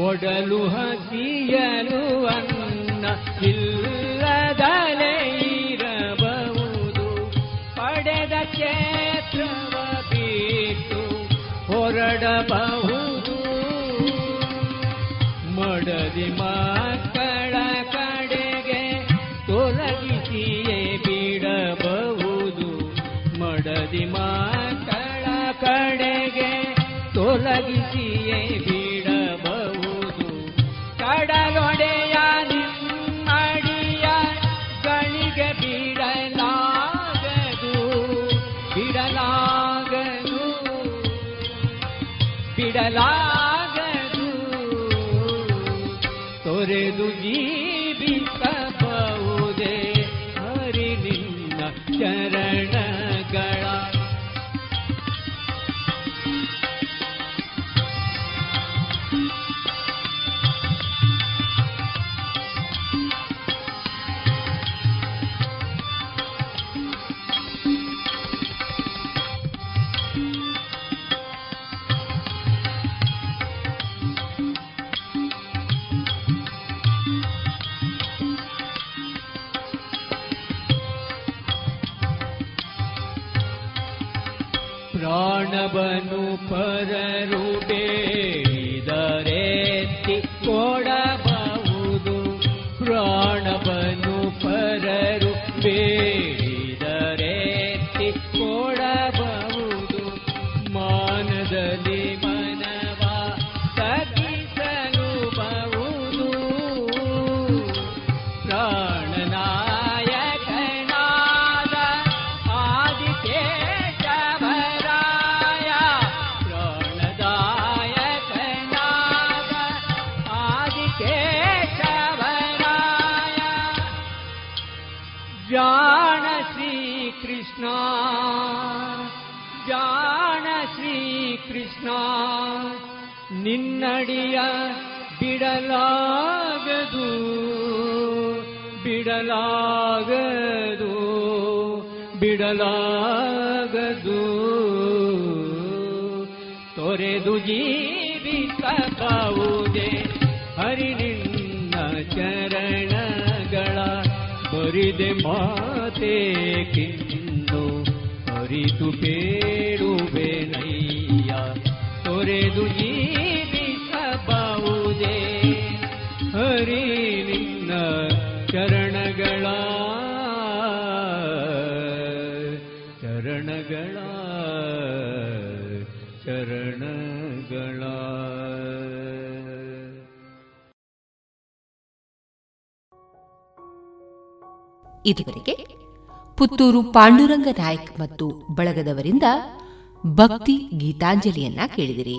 ಒಡಲು ಹಸಿಯಲು ಅನ್ನ ಇಲ್ಲದಲೇ ಇರಬಹುದು. ಪಡೆದ ಕ್ಷೇತ್ರವ ಹೊರಡಬಹುದು. ಮಡದಿ ಮಕ್ಕಳ ಕಡೆಗೆ ತೊಲಗಿಸಿಯೇ ಬಿಡಬಹುದು. ಮಡದಿ ಮಕ್ಕಳ ಕಡೆಗೆ ತೊಲಗಿಸಿಯೇ लाग तोरे दुजि सबनु पररो ಜೀವಿಸಬಹುದೇ? ಹರಿ ನಿನ್ನ ಚರಣಗಳ ಬರಿದೆ ಮಾತೆ ಕಿನ್ನು ಅರಿತು ಇದುವರೆಗೆ ಪುತ್ತೂರು ಪಾಂಡುರಂಗ ನಾಯಕ್ ಮತ್ತು ಬಳಗದವರಿಂದ ಭಕ್ತಿ ಗೀತಾಂಜಲಿಯನ್ನ ಕೇಳಿದಿರಿ.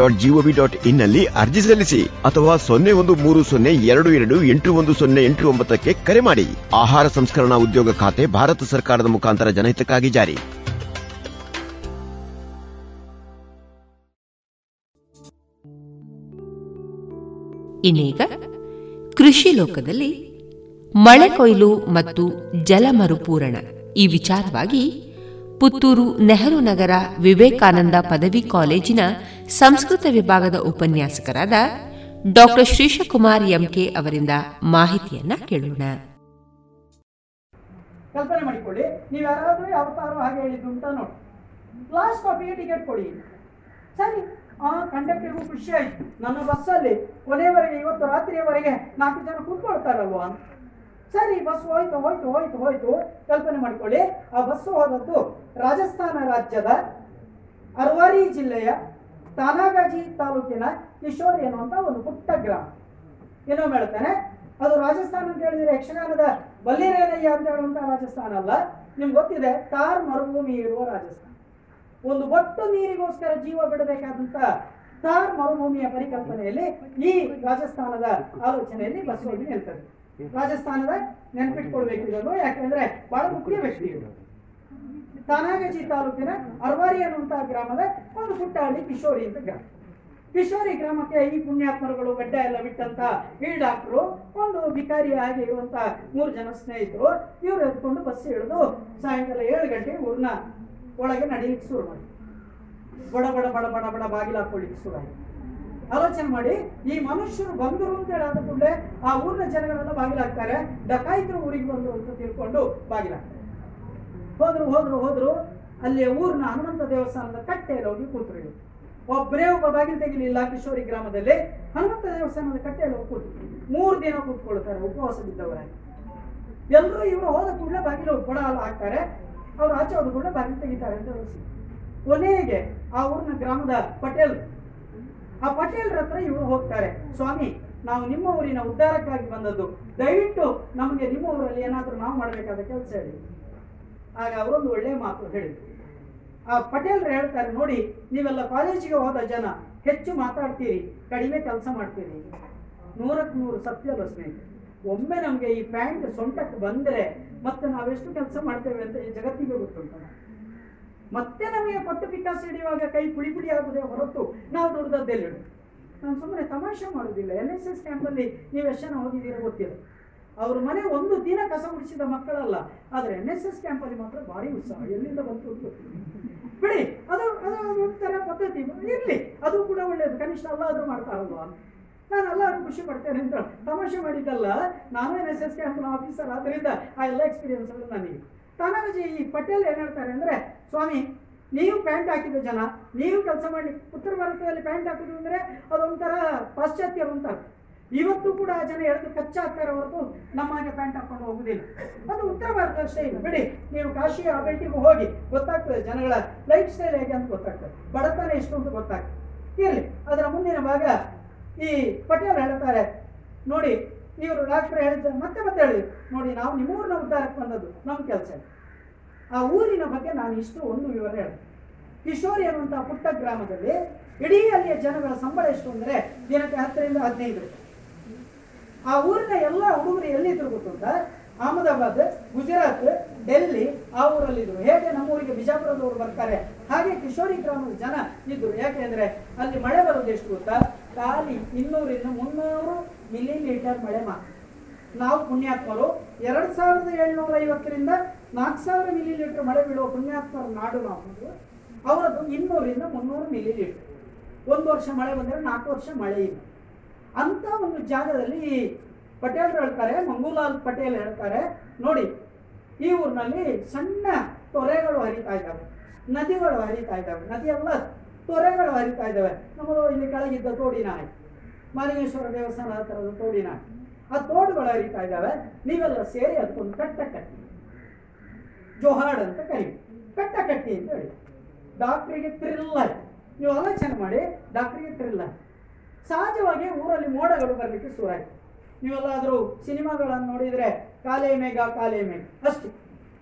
dot GOV dot ಇನ್ನಲ್ಲಿ ಅರ್ಜಿ ಸಲ್ಲಿಸಿ ಅಥವಾ ಸೊನ್ನೆ ಒಂದು ಮೂರು ಸೊನ್ನೆ ಎರಡು ಎರಡು ಎಂಟು ಒಂದು ಸೊನ್ನೆ ಎಂಟು ಒಂಬತ್ತಕ್ಕೆ ಕರೆ ಮಾಡಿ. ಆಹಾರ ಸಂಸ್ಕರಣಾ ಉದ್ಯೋಗ ಖಾತೆ ಭಾರತ ಸರ್ಕಾರದ ಮುಖಾಂತರ ಜನಹಿತಕ್ಕಾಗಿ ಜಾರಿ. ಇನ್ನೀಗ ಕೃಷಿ ಲೋಕದಲ್ಲಿ ಮಳೆ ಕೊಯ್ಲು ಮತ್ತು ಜಲ ಮರುಪೂರಣ ಈ ವಿಚಾರವಾಗಿ ಪುತ್ತೂರು ನೆಹರು ನಗರ ವಿವೇಕಾನಂದ ಪದವಿ ಕಾಲೇಜಿನ ಸಂಸ್ಕೃತ ವಿಭಾಗದ ಉಪನ್ಯಾಸಕರಾದ ಡಾಕ್ಟರ್ ಶ್ರೀಶಕುಮಾರ್ ಎಂಕೆ ಅವರಿಂದ ಮಾಹಿತಿಯನ್ನ ಕೇಳೋಣ. ಕಲ್ಪನೆ ಮಾಡಿಕೊಳ್ಳಿ. ನೀವು ಯಾರಾದರೂ ಯಾವತ್ತಾರು ಹಾಗೆ ಹೇಳಿದ್ದು ಅಂತ ನೋಡಿ. ಲಾಸ್ಟ್ ಕಾಪಿಗೆ ಟಿಕೆಟ್ ಕೊಡಿ. ಸರಿ. ಆ ಕಂಡಕ್ಟರ್ಗೂ ಖುಷಿ ಆಯ್ತು. ನನ್ನ ಬಸ್ಸಲ್ಲಿ ಕೊನೆಯವರೆಗೆ, ಇವತ್ತು ರಾತ್ರಿಯವರೆಗೆ ನಾಲ್ಕು ಜನ ಕೂತ್ಕೊಳ್ತಾರಲ್ವಾ? ಸರಿ ಬಸ್ ಹೋಯ್ತು ಹೋಯ್ತು ಹೋಯ್ತು ಹೋಯ್ತು. ಕಲ್ಪನೆ ಮಾಡ್ಕೊಳ್ಳಿ. ಆ ಬಸ್ಸು ಹೋದದ್ದು ರಾಜಸ್ಥಾನ ರಾಜ್ಯದ ಅರ್ವಾರಿ ಜಿಲ್ಲೆಯ ತಾನಾಗಾಜಿ ತಾಲೂಕಿನ ಕಿಶೋರ್ ಅನ್ನುವಂಥ ಒಂದು ಪುಟ್ಟ ಗ್ರಾಮ. ಏನೋ ಹೇಳ್ತಾನೆ ಅದು ರಾಜಸ್ಥಾನ ಅಂತ ಹೇಳಿದ್ರೆ ಯಕ್ಷಗಾನದ ಬಲ್ಲಿರೇನಯ್ಯ ಅಂತ ಹೇಳುವಂತ ರಾಜಸ್ಥಾನ ಅಲ್ಲ. ನಿಮ್ಗೆ ಗೊತ್ತಿದೆ, ತಾರ್ ಮರುಭೂಮಿ ಇರುವ ರಾಜಸ್ಥಾನ. ಒಂದು ಒಟ್ಟು ನೀರಿಗೋಸ್ಕರ ಜೀವ ಬಿಡಬೇಕಾದಂತ ತಾರ್ ಮರುಭೂಮಿಯ ಪರಿಕಲ್ಪನೆಯಲ್ಲಿ ಈ ರಾಜಸ್ಥಾನದ ಆಲೋಚನೆಯಲ್ಲಿ ಬಸ್ಸು ಹೇಳ್ತಾರೆ ರಾಜಸ್ಥಾನದ ನೆನಪಿಟ್ಕೊಳ್ಬೇಕು ಇದನ್ನು. ಯಾಕೆಂದ್ರೆ ಬಹಳ ಮುಖ್ಯ ವ್ಯಕ್ತಿ ತಾನಾಗಚಿ ತಾಲೂಕಿನ ಅರ್ವಾರಿ ಅನ್ನುವಂತಹ ಗ್ರಾಮದ ಒಂದು ಪುಟ್ಟಹಳ್ಳಿ ಕಿಶೋರಿ ಅಂತ ಗ್ರಾಮ. ಕಿಶೋರಿ ಗ್ರಾಮಕ್ಕೆ ಈ ಪುಣ್ಯಾತ್ಮರುಗಳು ಗಡ್ಡ ಎಲ್ಲ ಬಿಟ್ಟಂತ ಈ ಡಾಕ್ಟ್ರು ಒಂದು ಭಿಕಾರಿ ಆಗಿ ಇರುವಂತ ಮೂರು ಜನ ಸ್ನೇಹಿತರು, ಇವರು ಎತ್ಕೊಂಡು ಬಸ್ ಹಿಡಿದು ಸಾಯಂಕಾಲ ಏಳು ಗಂಟೆ ಊರ್ನ ಒಳಗೆ ನಡೀಲಿಕ್ಕೆ ಶುರು ಮಾಡಿ ಬಡ ಬಡ ಬಡ ಬಡ ಬಡ ಬಾಗಿಲು ಹಾಕೊಳ್ಳಿಕ್ಕೆ ಶುರು ಆಲೋಚನೆ ಮಾಡಿ ಈ ಮನುಷ್ಯರು ಬಂದರು ಅಂತ ಹೇಳಾದ ಕೂಡಲೇ ಆ ಊರಿನ ಜನಗಳೆಲ್ಲ ಬಾಗಿಲಾಗ್ತಾರೆ. ಡಕಾಯಿತರು ಊರಿಗೆ ಬಂದರು ಅಂತ ತಿಳ್ಕೊಂಡು ಬಾಗಿಲಾಗ್ತಾರೆ. ಹೋದ್ರು ಹೋದ್ರು ಹೋದ್ರು ಅಲ್ಲಿ ಊರಿನ ಹನುಮಂತ ದೇವಸ್ಥಾನದ ಕಟ್ಟೆಯಲ್ಲಿ ಹೋಗಿ ಕೂತರು. ಒಬ್ಬರೇ ಒಬ್ಬ ಬಾಗಿಲು ತೆಗಿಲಿಲ್ಲ ಕಿಶೋರಿ ಗ್ರಾಮದಲ್ಲಿ. ಹನುಮಂತ ದೇವಸ್ಥಾನದ ಕಟ್ಟೆಯಲ್ಲಿ ಹೋಗಿ ಕೂತರು. ಮೂರು ದಿನ ಕೂತ್ಕೊಳ್ತಾರೆ ಉಪವಾಸ ಬಿದ್ದವರಾಗಿ ಎಲ್ಲರೂ ಇವರು ಹೋದ ಕೂಡಲೇ ಬಾಗಿಲು ಕೊಡ ಹಾಕ್ತಾರೆ. ಅವ್ರು ಆಚೆ ಹೋದ ಕೂಡಲೇ ಬಾಗಿಲು ತೆಗಿತಾರೆ ಅಂತ ಕೊನೆಗೆ ಆ ಊರಿನ ಗ್ರಾಮದ ಪಟೇಲ್ ಆ ಪಟೇಲ್ರ ಹತ್ರ ಇವರು ಹೋಗ್ತಾರೆ. ಸ್ವಾಮಿ, ನಾವು ನಿಮ್ಮ ಊರಿನ ಉದ್ಧಾರಕ್ಕಾಗಿ ಬಂದದ್ದು. ದಯವಿಟ್ಟು ನಮಗೆ ನಿಮ್ಮ ಊರಲ್ಲಿ ಏನಾದರೂ ನಾವು ಮಾಡಬೇಕಾದ ಕೆಲಸ ಹೇಳಿ. ಆಗ ಅವರೊಂದು ಒಳ್ಳೆಯ ಮಾತು ಹೇಳಿದ್ರು. ಆ ಪಟೇಲ್ರು ಹೇಳ್ತಾರೆ, ನೋಡಿ, ನೀವೆಲ್ಲ ಕಾಲೇಜಿಗೆ ಹೋದ ಜನ, ಹೆಚ್ಚು ಮಾತಾಡ್ತೀರಿ, ಕಡಿಮೆ ಕೆಲಸ ಮಾಡ್ತೀರಿ. ನೂರಕ್ಕೆ ನೂರು ಸತ್ಯ ಸ್ನೇಹಿತರೆ ಒಮ್ಮೆ ನಮಗೆ ಈ ಪ್ಯಾಂಟ್ ಸೊಂಟಕ್ಕೆ ಬಂದರೆ ಮತ್ತೆ ನಾವೆಷ್ಟು ಕೆಲಸ ಮಾಡ್ತೇವೆ ಅಂತ ಈ ಜಗತ್ತಿಗೆ ಗೊತ್ತುಂಟ ಮತ್ತೆ ನಮಗೆ ಪಟ್ಟು ಪಿಕಾಸ್ ಹಿಡಿಯುವಾಗ ಕೈ ಪುಳಿ ಪುಡಿ ಆಗುದೇ ಹೊರತು ನಾವು ದುಡ್ದದ್ದೆಲ್ಲ ನಾನು ಸುಮ್ಮನೆ ತಮಾಷೆ ಮಾಡೋದಿಲ್ಲ. ಎನ್ ಎಸ್ ಎಸ್ ಕ್ಯಾಂಪಲ್ಲಿ ನೀವು ಎಷ್ಟು ಜನ ಹೋಗಿದ್ದೀರ ಗೊತ್ತಿಲ್ಲ. ಅವ್ರ ಮನೆ ಒಂದು ದಿನ ಕಸ ಗುಡಿಸಿದ ಮಕ್ಕಳಲ್ಲ. ಆದರೆ ಎನ್ ಎಸ್ ಎಸ್ ಕ್ಯಾಂಪಲ್ಲಿ ಮಾತ್ರ ಭಾರಿ ಉತ್ಸಾಹ. ಎಲ್ಲಿಂದ ಬಂತು ಬಿಡಿ, ಅದು ಅದು ಒಂಥರ ಪದ್ಧತಿ. ಇರಲಿ, ಅದು ಕೂಡ ಒಳ್ಳೆಯದು ಕನಿಷ್ಠ ಅಲ್ಲಾದರೂ ಮಾಡ್ತಾ ಅಲ್ವಾ ನಾನು ಎಲ್ಲರೂ ಖುಷಿ ಪಡ್ತೇನೆ ಅಂತ ತಮಾಷೆ ಮಾಡಿದ್ದಲ್ಲ. ನಾನು ಎನ್ ಎಸ್ ಎಸ್ ಕ್ಯಾಂಪ್ನ ಆಫೀಸರ್ ಆದ್ದರಿಂದ ಆ ಎಲ್ಲ ಎಕ್ಸ್ಪೀರಿಯನ್ಸ್ ಎಲ್ಲ ನನಗೆ. ತಾನಾಜಿ ಈ ಪಟೇಲ್ ಏನು ಹೇಳ್ತಾರೆ ಅಂದರೆ ಸ್ವಾಮಿ, ನೀವು ಪ್ಯಾಂಟ್ ಹಾಕಿದ ಜನ, ನೀವು ಕೆಲಸ ಮಾಡಿ ಉತ್ತರ ಭಾರತದಲ್ಲಿ ಪ್ಯಾಂಟ್ ಹಾಕುದು ಅಂದರೆ ಅದೊಂಥರ ಪಾಶ್ಚಾತ್ಯರು ಅಂತ ಇವತ್ತು ಕೂಡ ಆ ಜನ ಎಳೆದು ಕಚ್ಚಾ ಹೊರತು ನಮ್ಮ ಹಾಗೆ ಪ್ಯಾಂಟ್ ಹಾಕೊಂಡು ಹೋಗುದಿಲ್ಲ. ಅದು ಉತ್ತರ ಭಾರತ ಅಷ್ಟೇ ಇಲ್ಲ. ಬಿಡಿ, ನೀವು ಕಾಶಿ ಆ ಹೋಗಿ ಗೊತ್ತಾಗ್ತದೆ ಜನಗಳ ಲೈಫ್ ಸ್ಟೈಲ್ ಹೇಗೆ ಅಂತ ಗೊತ್ತಾಗ್ತದೆ. ಬಡತನ ಎಷ್ಟು ಅಂತ ಗೊತ್ತಾಗ್ತದೆ. ಇರಲಿ, ಅದರ ಮುಂದಿನ ಭಾಗ ಈ ಪಟೇಲ್ ಹೇಳ್ತಾರೆ. ನೋಡಿ, ಇವರು ಡಾಕ್ಟರ್ ಹೇಳಿದ್ದಾರೆ ಮತ್ತೆ ಮತ್ತೆ ಹೇಳಿದ್ರು. ನೋಡಿ, ನಾವು ನಿಮ್ಮೂರಿನ ಉದ್ಧಾರಕ್ಕೆ ಬಂದದ್ದು ನಮ್ಮ ಕೆಲಸ ಆ ಊರಿನ ಬಗ್ಗೆ ನಾನು ಇಷ್ಟು ಒಂದು ವಿವರ ಹೇಳಿದೆ ಕಿಶೋರಿ ಅನ್ನುವಂತಹ ಪುಟ್ಟ ಗ್ರಾಮದಲ್ಲಿ ಇಡೀ ಅಲ್ಲಿಯ ಜನಗಳ ಸಂಬಳ ಎಷ್ಟು ಅಂದರೆ ದಿನಕ್ಕೆ ಹತ್ತರಿಂದ ಹದಿನೈದು ಆ ಊರಿನ ಎಲ್ಲ ಹುಡುಗರು ಎಲ್ಲಿದ್ರು ಅಂತ ಅಹಮದಾಬಾದ್, ಗುಜರಾತ್, ಡೆಲ್ಲಿ ಆ ಊರಲ್ಲಿದ್ರು. ಹೇಗೆ ನಮ್ಮೂರಿಗೆ ಬಿಜಾಪುರದವರು ಬರ್ತಾರೆ? ಹಾಗೆ ಕಿಶೋರಿ ಗ್ರಾಮದ ಜನ ಇದ್ರು ಯಾಕೆಂದ್ರೆ ಅಲ್ಲಿ ಮಳೆ ಬರೋದು ಎಷ್ಟು ಗೊತ್ತಾ? ಖಾಲಿ ಇನ್ನೂರಿಂದ ಮುನ್ನೂರು ಮಿಲಿ ಲೀಟರ್ ಮಳೆ ಮಾತ್ರ. ನಾವು ಪುಣ್ಯಾತ್ಮರು ಎರಡು ಸಾವಿರದ ಏಳ್ನೂರ ಐವತ್ತರಿಂದ ನಾಲ್ಕು ಸಾವಿರ ಮಿಲಿ ಲೀಟರ್ ಮಳೆ ಬೀಳುವ ಪುಣ್ಯಾತ್ಮರ ನಾಡು ನಾವು ಅವರದ್ದು ಇನ್ನೂರಿಂದ ಮುನ್ನೂರು ಮಿಲಿ ಲೀಟರ್ ಒಂದು ವರ್ಷ ಮಳೆ ಬಂದರೆ ನಾಲ್ಕು ವರ್ಷ ಮಳೆ ಇಲ್ಲ. ಅಂತ ಒಂದು ಜಾಗದಲ್ಲಿ ಪಟೇಲ್ ಹೇಳ್ತಾರೆ, ಮಂಗೂಲಾಲ್ ಪಟೇಲ್ ಹೇಳ್ತಾರೆ, ನೋಡಿ, ಈ ಊರಿನಲ್ಲಿ ಸಣ್ಣ ತೊರೆಗಳು ಹರಿತಾ ಇದ್ದಾವೆ. ನದಿಗಳು ಹರಿತಾ ಇದ್ದಾವೆ. ನದಿಯೆಲ್ಲ ತೊರೆಗಳು ಹರಿತಾ ಇದ್ದಾವೆ. ನಮ್ಮದು ಇಲ್ಲಿ ಕೆಳಗಿದ್ದ ತೋಡಿನ ಮಾಲಿಂಗೇಶ್ವರ ದೇವಸ್ಥಾನ ಹತ್ತಿರದ ತೋಡಿನ ಆ ತೋಡುಗಳು ಹರಿತಾ ಇದ್ದಾವೆ. ನೀವೆಲ್ಲ ಸೇರಿ ಅದಕ್ಕೊಂದು ಕಟ್ಟ ಕಟ್ಟಿ. ಜೋಹಾಡ್ ಅಂತ ಕರಿ ಕಟ್ಟ ಕಟ್ಟಿ ಅಂತ ಹೇಳಿ ಡಾಕ್ಟ್ರಿಗೆ ತ್ರಿಲ್ಲ ನೀವು ಆಲೋಚನೆ ಮಾಡಿ, ಡಾಕ್ಟ್ರಿಗೆ ತ್ರಿಲ್ಲ ಸಹಜವಾಗಿ ಊರಲ್ಲಿ ಮೋಡಗಳು ಬರಲಿಕ್ಕೆ ಶುರುವಾಯಿತು. ನೀವೆಲ್ಲಾದರೂ ಸಿನಿಮಾಗಳನ್ನು ನೋಡಿದರೆ, ಕಾಲೇ ಮೇಘ ಕಾಲೇ ಮೇಘ. ಅಷ್ಟೇ.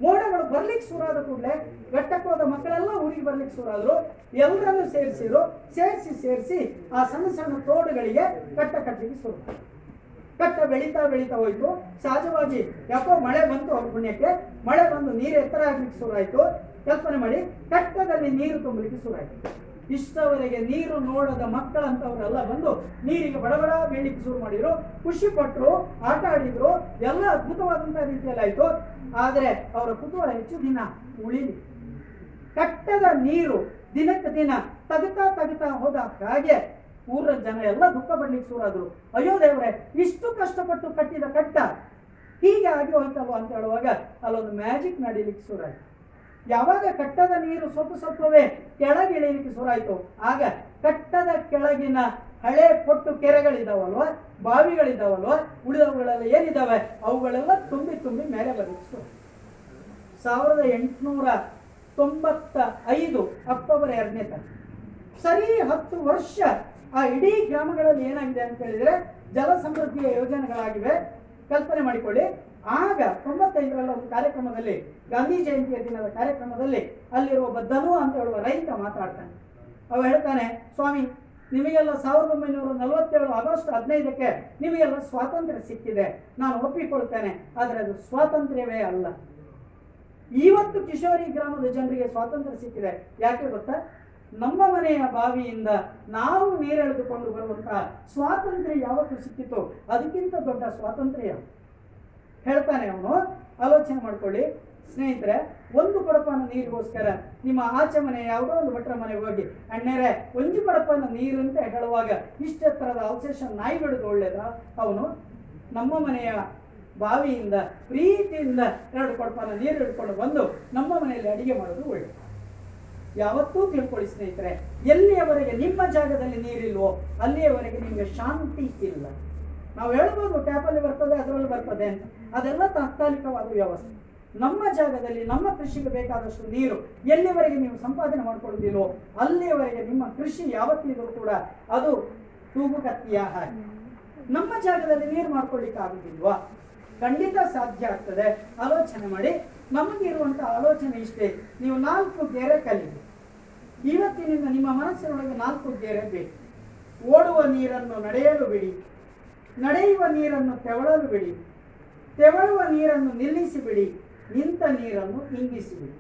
ಮೋಡಗಳು ಬರ್ಲಿಕ್ಕೆ ಶುರುವಾದ ಕೂಡಲೇ, ಘಟ್ಟಕ್ಕೋದ ಮಕ್ಕಳೆಲ್ಲ ಊರಿಗೆ ಬರ್ಲಿಕ್ಕೆ ಶುರುವಾದ್ರು ಎಲ್ಲರನ್ನು ಸೇರಿಸಿದ್ರು, ಸೇರಿಸಿ ಸೇರಿಸಿ, ಆ ಸಣ್ಣ ಸಣ್ಣ ತೋಡುಗಳಿಗೆ ಕಟ್ಟ ಕಟ್ಟಲಿಕ್ಕೆ ಶುರು. ಕಟ್ಟ ಬೆಳೀತಾ ಬೆಳೀತಾ ಹೋಯಿತು. ಸಹಜವಾಗಿ ಯಾಕೋ ಮಳೆ ಬಂತು ಅವ್ರ ಪುಣ್ಯಕ್ಕೆ. ಮಳೆ ಬಂದು ನೀರು ಎತ್ತರ ಆಗ್ಲಿಕ್ಕೆ ಶುರುವಾಯಿತು. ಕಲ್ಪನೆ ಮಾಡಿ, ಕಟ್ಟದಲ್ಲಿ ನೀರು ತುಂಬಲಿಕ್ಕೆ ಶುರುವಾಯಿತು. ಇಷ್ಟವರೆಗೆ ನೀರು ನೋಡದ ಮಕ್ಕಳಂತವರೆಲ್ಲ ಬಂದು ನೀರಿಗೆ ಬಡಬಡ ಬೀಳಿಕ್ಕೆ ಶುರು ಮಾಡಿದ್ರು. ಖುಷಿ ಪಟ್ಟರು ಆಟ ಆಡಿದ್ರು, ಎಲ್ಲ ಅದ್ಭುತವಾದಂತಹ ರೀತಿಯಲ್ಲಿ ಆಯ್ತು. ಆದರೆ ಅವರ ಕುತೂಹಲ ಹೆಚ್ಚು ದಿನ ಉಳಿಲಿ. ಕಟ್ಟದ ನೀರು ದಿನಕ್ಕೆ ದಿನ ತಗತಾ ತಗತಾ ಹೋದ ಹಾಗೆ ಊರ ಜನ ಎಲ್ಲ ದುಃಖ ಪಡ್ಲಿಕ್ಕೆ ಶುರುವಾದ್ರು. ಅಯ್ಯೋ ದೇವರೇ, ಇಷ್ಟು ಕಷ್ಟಪಟ್ಟು ಕಟ್ಟಿದ ಕಟ್ಟ. ಹೀಗೆ ಆಗಿ ಹೋಯ್ತಲ್ವ ಅಂತ ಹೇಳುವಾಗ ಅಲ್ಲೊಂದು ಮ್ಯಾಜಿಕ್ ನಡೀಲಿಕ್ಕೆ ಶುರುವಾಯ್ತು. ಯಾವಾಗ ಕಟ್ಟದ ನೀರು ಸ್ವಲ್ಪ ಸ್ವಲ್ಪವೇ ಕೆಳಗೆ ಇಳಿಲಿಕ್ಕೆ ಶುರುವಾಯಿತು. ಆಗ ಕಟ್ಟದ ಕೆಳಗಿನ ಹಳೆ ಪೊಟ್ಟು ಕೆರೆಗಳಿದಾವಲ್ವ, ಬಾವಿಗಳಿದಾವಲ್ವ, ಉಳಿದವುಗಳೆಲ್ಲ ಏನಿದಾವೆ, ಅವುಗಳೆಲ್ಲ ತುಂಬಿ ತುಂಬಿ ಮೇಲೆ ಬರಲಿಕ್ಕೆ ಶುರು ಸಾವಿರದ ಎಂಟುನೂರ ತೊಂಬತ್ತ ಐದು ಅಕ್ಟೋಬರ್ ಎರಡನೇ ತಾರೀಕು. ಸರಿ ಹತ್ತು ವರ್ಷ ಆ ಇಡೀ ಗ್ರಾಮಗಳಲ್ಲಿ ಏನಾಗಿದೆ ಅಂತ ಹೇಳಿದ್ರೆ ಜಲ ಸಮೃದ್ಧಿಯ ಯೋಜನೆಗಳಾಗಿವೆ. ಕಲ್ಪನೆ ಮಾಡಿಕೊಳ್ಳಿ. ಆಗ ತೊಂಬತ್ತೈದರಲ್ಲಿ ಒಂದು ಕಾರ್ಯಕ್ರಮದಲ್ಲಿ ಗಾಂಧಿ ಜಯಂತಿಯ ದಿನದ ಕಾರ್ಯಕ್ರಮದಲ್ಲಿ ಅಲ್ಲಿರುವ ಒಬ್ಬ ಅಂತ ಹೇಳುವ ರೈತ ಮಾತಾಡ್ತಾನೆ. ಅವ ಹೇಳ್ತಾನೆ, ಸ್ವಾಮಿ, ನಿಮಗೆಲ್ಲ ಸಾವಿರದ ಒಂಬೈನೂರ ನಲವತ್ತೇಳು ಆಗಸ್ಟ್ ಹದಿನೈದಕ್ಕೆ ನಿಮಗೆಲ್ಲ ಸ್ವಾತಂತ್ರ್ಯ ಸಿಕ್ಕಿದೆ. ನಾನು ಒಪ್ಪಿಕೊಳ್ತೇನೆ, ಆದರೆ ಅದು ಸ್ವಾತಂತ್ರ್ಯವೇ ಅಲ್ಲ. ಇವತ್ತು ಕಿಶೋರಿ ಗ್ರಾಮದ ಜನರಿಗೆ ಸ್ವಾತಂತ್ರ್ಯ ಸಿಕ್ಕಿದೆ. ಯಾಕೆ ಗೊತ್ತಾ? ನಮ್ಮ ಮನೆಯ ಬಾವಿಯಿಂದ ನಾವು ನೀರೆಳೆದುಕೊಂಡು ಬರುವಂತಹ ಸ್ವಾತಂತ್ರ್ಯ ಯಾವತ್ತು ಸಿಕ್ಕಿತೋ ಅದಕ್ಕಿಂತ ದೊಡ್ಡ ಸ್ವಾತಂತ್ರ್ಯ. ಹೇಳ್ತಾನೆ ಅವನು. ಆಲೋಚನೆ ಮಾಡ್ಕೊಳ್ಳಿ. ಸ್ನೇಹಿತರೆ, ಒಂದು ಕೊಡಪಾನ ನೀರಿಗೋಸ್ಕರ ನಿಮ್ಮ ಆಚೆ ಮನೆ, ಯಾವುದೋ ಒಂದು ಭಟ್ರ ಮನೆಗೆ ಹೋಗಿ, ಅಣ್ಣೇರೆ, ಒಂದು ಕೊಡಪಾನ ನೀರು ಅಂತ ಹೇಳುವಾಗ ಇಷ್ಟೆತ್ತರದ ಅವಶೇಷ ನಾಯಿ ಒಳ್ಳೇದ ಅವನು, ನಮ್ಮ ಮನೆಯ ಬಾವಿಯಿಂದ, ಪ್ರೀತಿಯಿಂದ ಎರಡು ಕೊಡಪಾನ ನೀರು ಹಿಡ್ಕೊಂಡು ಬಂದು ನಮ್ಮ ಮನೆಯಲ್ಲಿ ಅಡಿಗೆ ಮಾಡೋದು ಒಳ್ಳೆಯದು. ಯಾವತ್ತೂ ತಿಳ್ಕೊಳ್ಳಿ ಸ್ನೇಹಿತರೆ, ಎಲ್ಲಿಯವರೆಗೆ ನಿಮ್ಮ ಜಾಗದಲ್ಲಿ ನೀರಿಲ್ವೋ ಅಲ್ಲಿಯವರೆಗೆ ನಿಮಗೆ ಶಾಂತಿ ಇಲ್ಲ. ನಾವು ಹೇಳ್ಬೋದು ಟ್ಯಾಪಲ್ಲಿ ಬರ್ತದೆ, ಅದರಲ್ಲಿ ಬರ್ತದೆ ಅಂತ. ಅದೆಲ್ಲ ತಾತ್ಕಾಲಿಕವಾದ ವ್ಯವಸ್ಥೆ. ನಮ್ಮ ಜಾಗದಲ್ಲಿ, ನಮ್ಮ ಕೃಷಿಗೆ ಬೇಕಾದಷ್ಟು ನೀರು ಎಲ್ಲಿವರೆಗೆ ನೀವು ಸಂಪಾದನೆ ಮಾಡ್ಕೊಳ್ಳೋದಿಲ್ವೋ ಅಲ್ಲಿಯವರೆಗೆ ನಿಮ್ಮ ಕೃಷಿ ಯಾವತ್ತಿದ್ರು ಕೂಡ ಅದು ತೂಗು ಕತ್ತಿಯ ಹಾಗೆ. ನಮ್ಮ ಜಾಗದಲ್ಲಿ ನೀರು ಮಾಡ್ಕೊಳ್ಳಿಕ್ಕೆ ಆಗುದಿಲ್ವಾ ಖಂಡಿತ ಸಾಧ್ಯ ಆಗ್ತದೆ. ಆಲೋಚನೆ ಮಾಡಿ. ನಮಗಿರುವಂಥ ಆಲೋಚನೆ ಇಷ್ಟೇ, ನೀವು ನಾಲ್ಕು ಗೆರೆ ಕಲಿಯಿರಿ ಇವತ್ತಿನಿಂದ ನಿಮ್ಮ ಮನಸ್ಸಿನೊಳಗೆ ನಾಲ್ಕು ಗೆರೆ ಬೇಕು. ಓಡುವ ನೀರನ್ನು ನಡೆಯಲು ಬಿಡಿ, ನಡೆಯುವ ನೀರನ್ನು ತೆವಳಲು ಬಿಡಿ, ತೆವಳುವ ನೀರನ್ನು ನಿಲ್ಲಿಸಿ ಬಿಡಿ, ನಿಂತ ನೀರನ್ನು ಇಂಗಿಸಿ ಬಿಡಿ.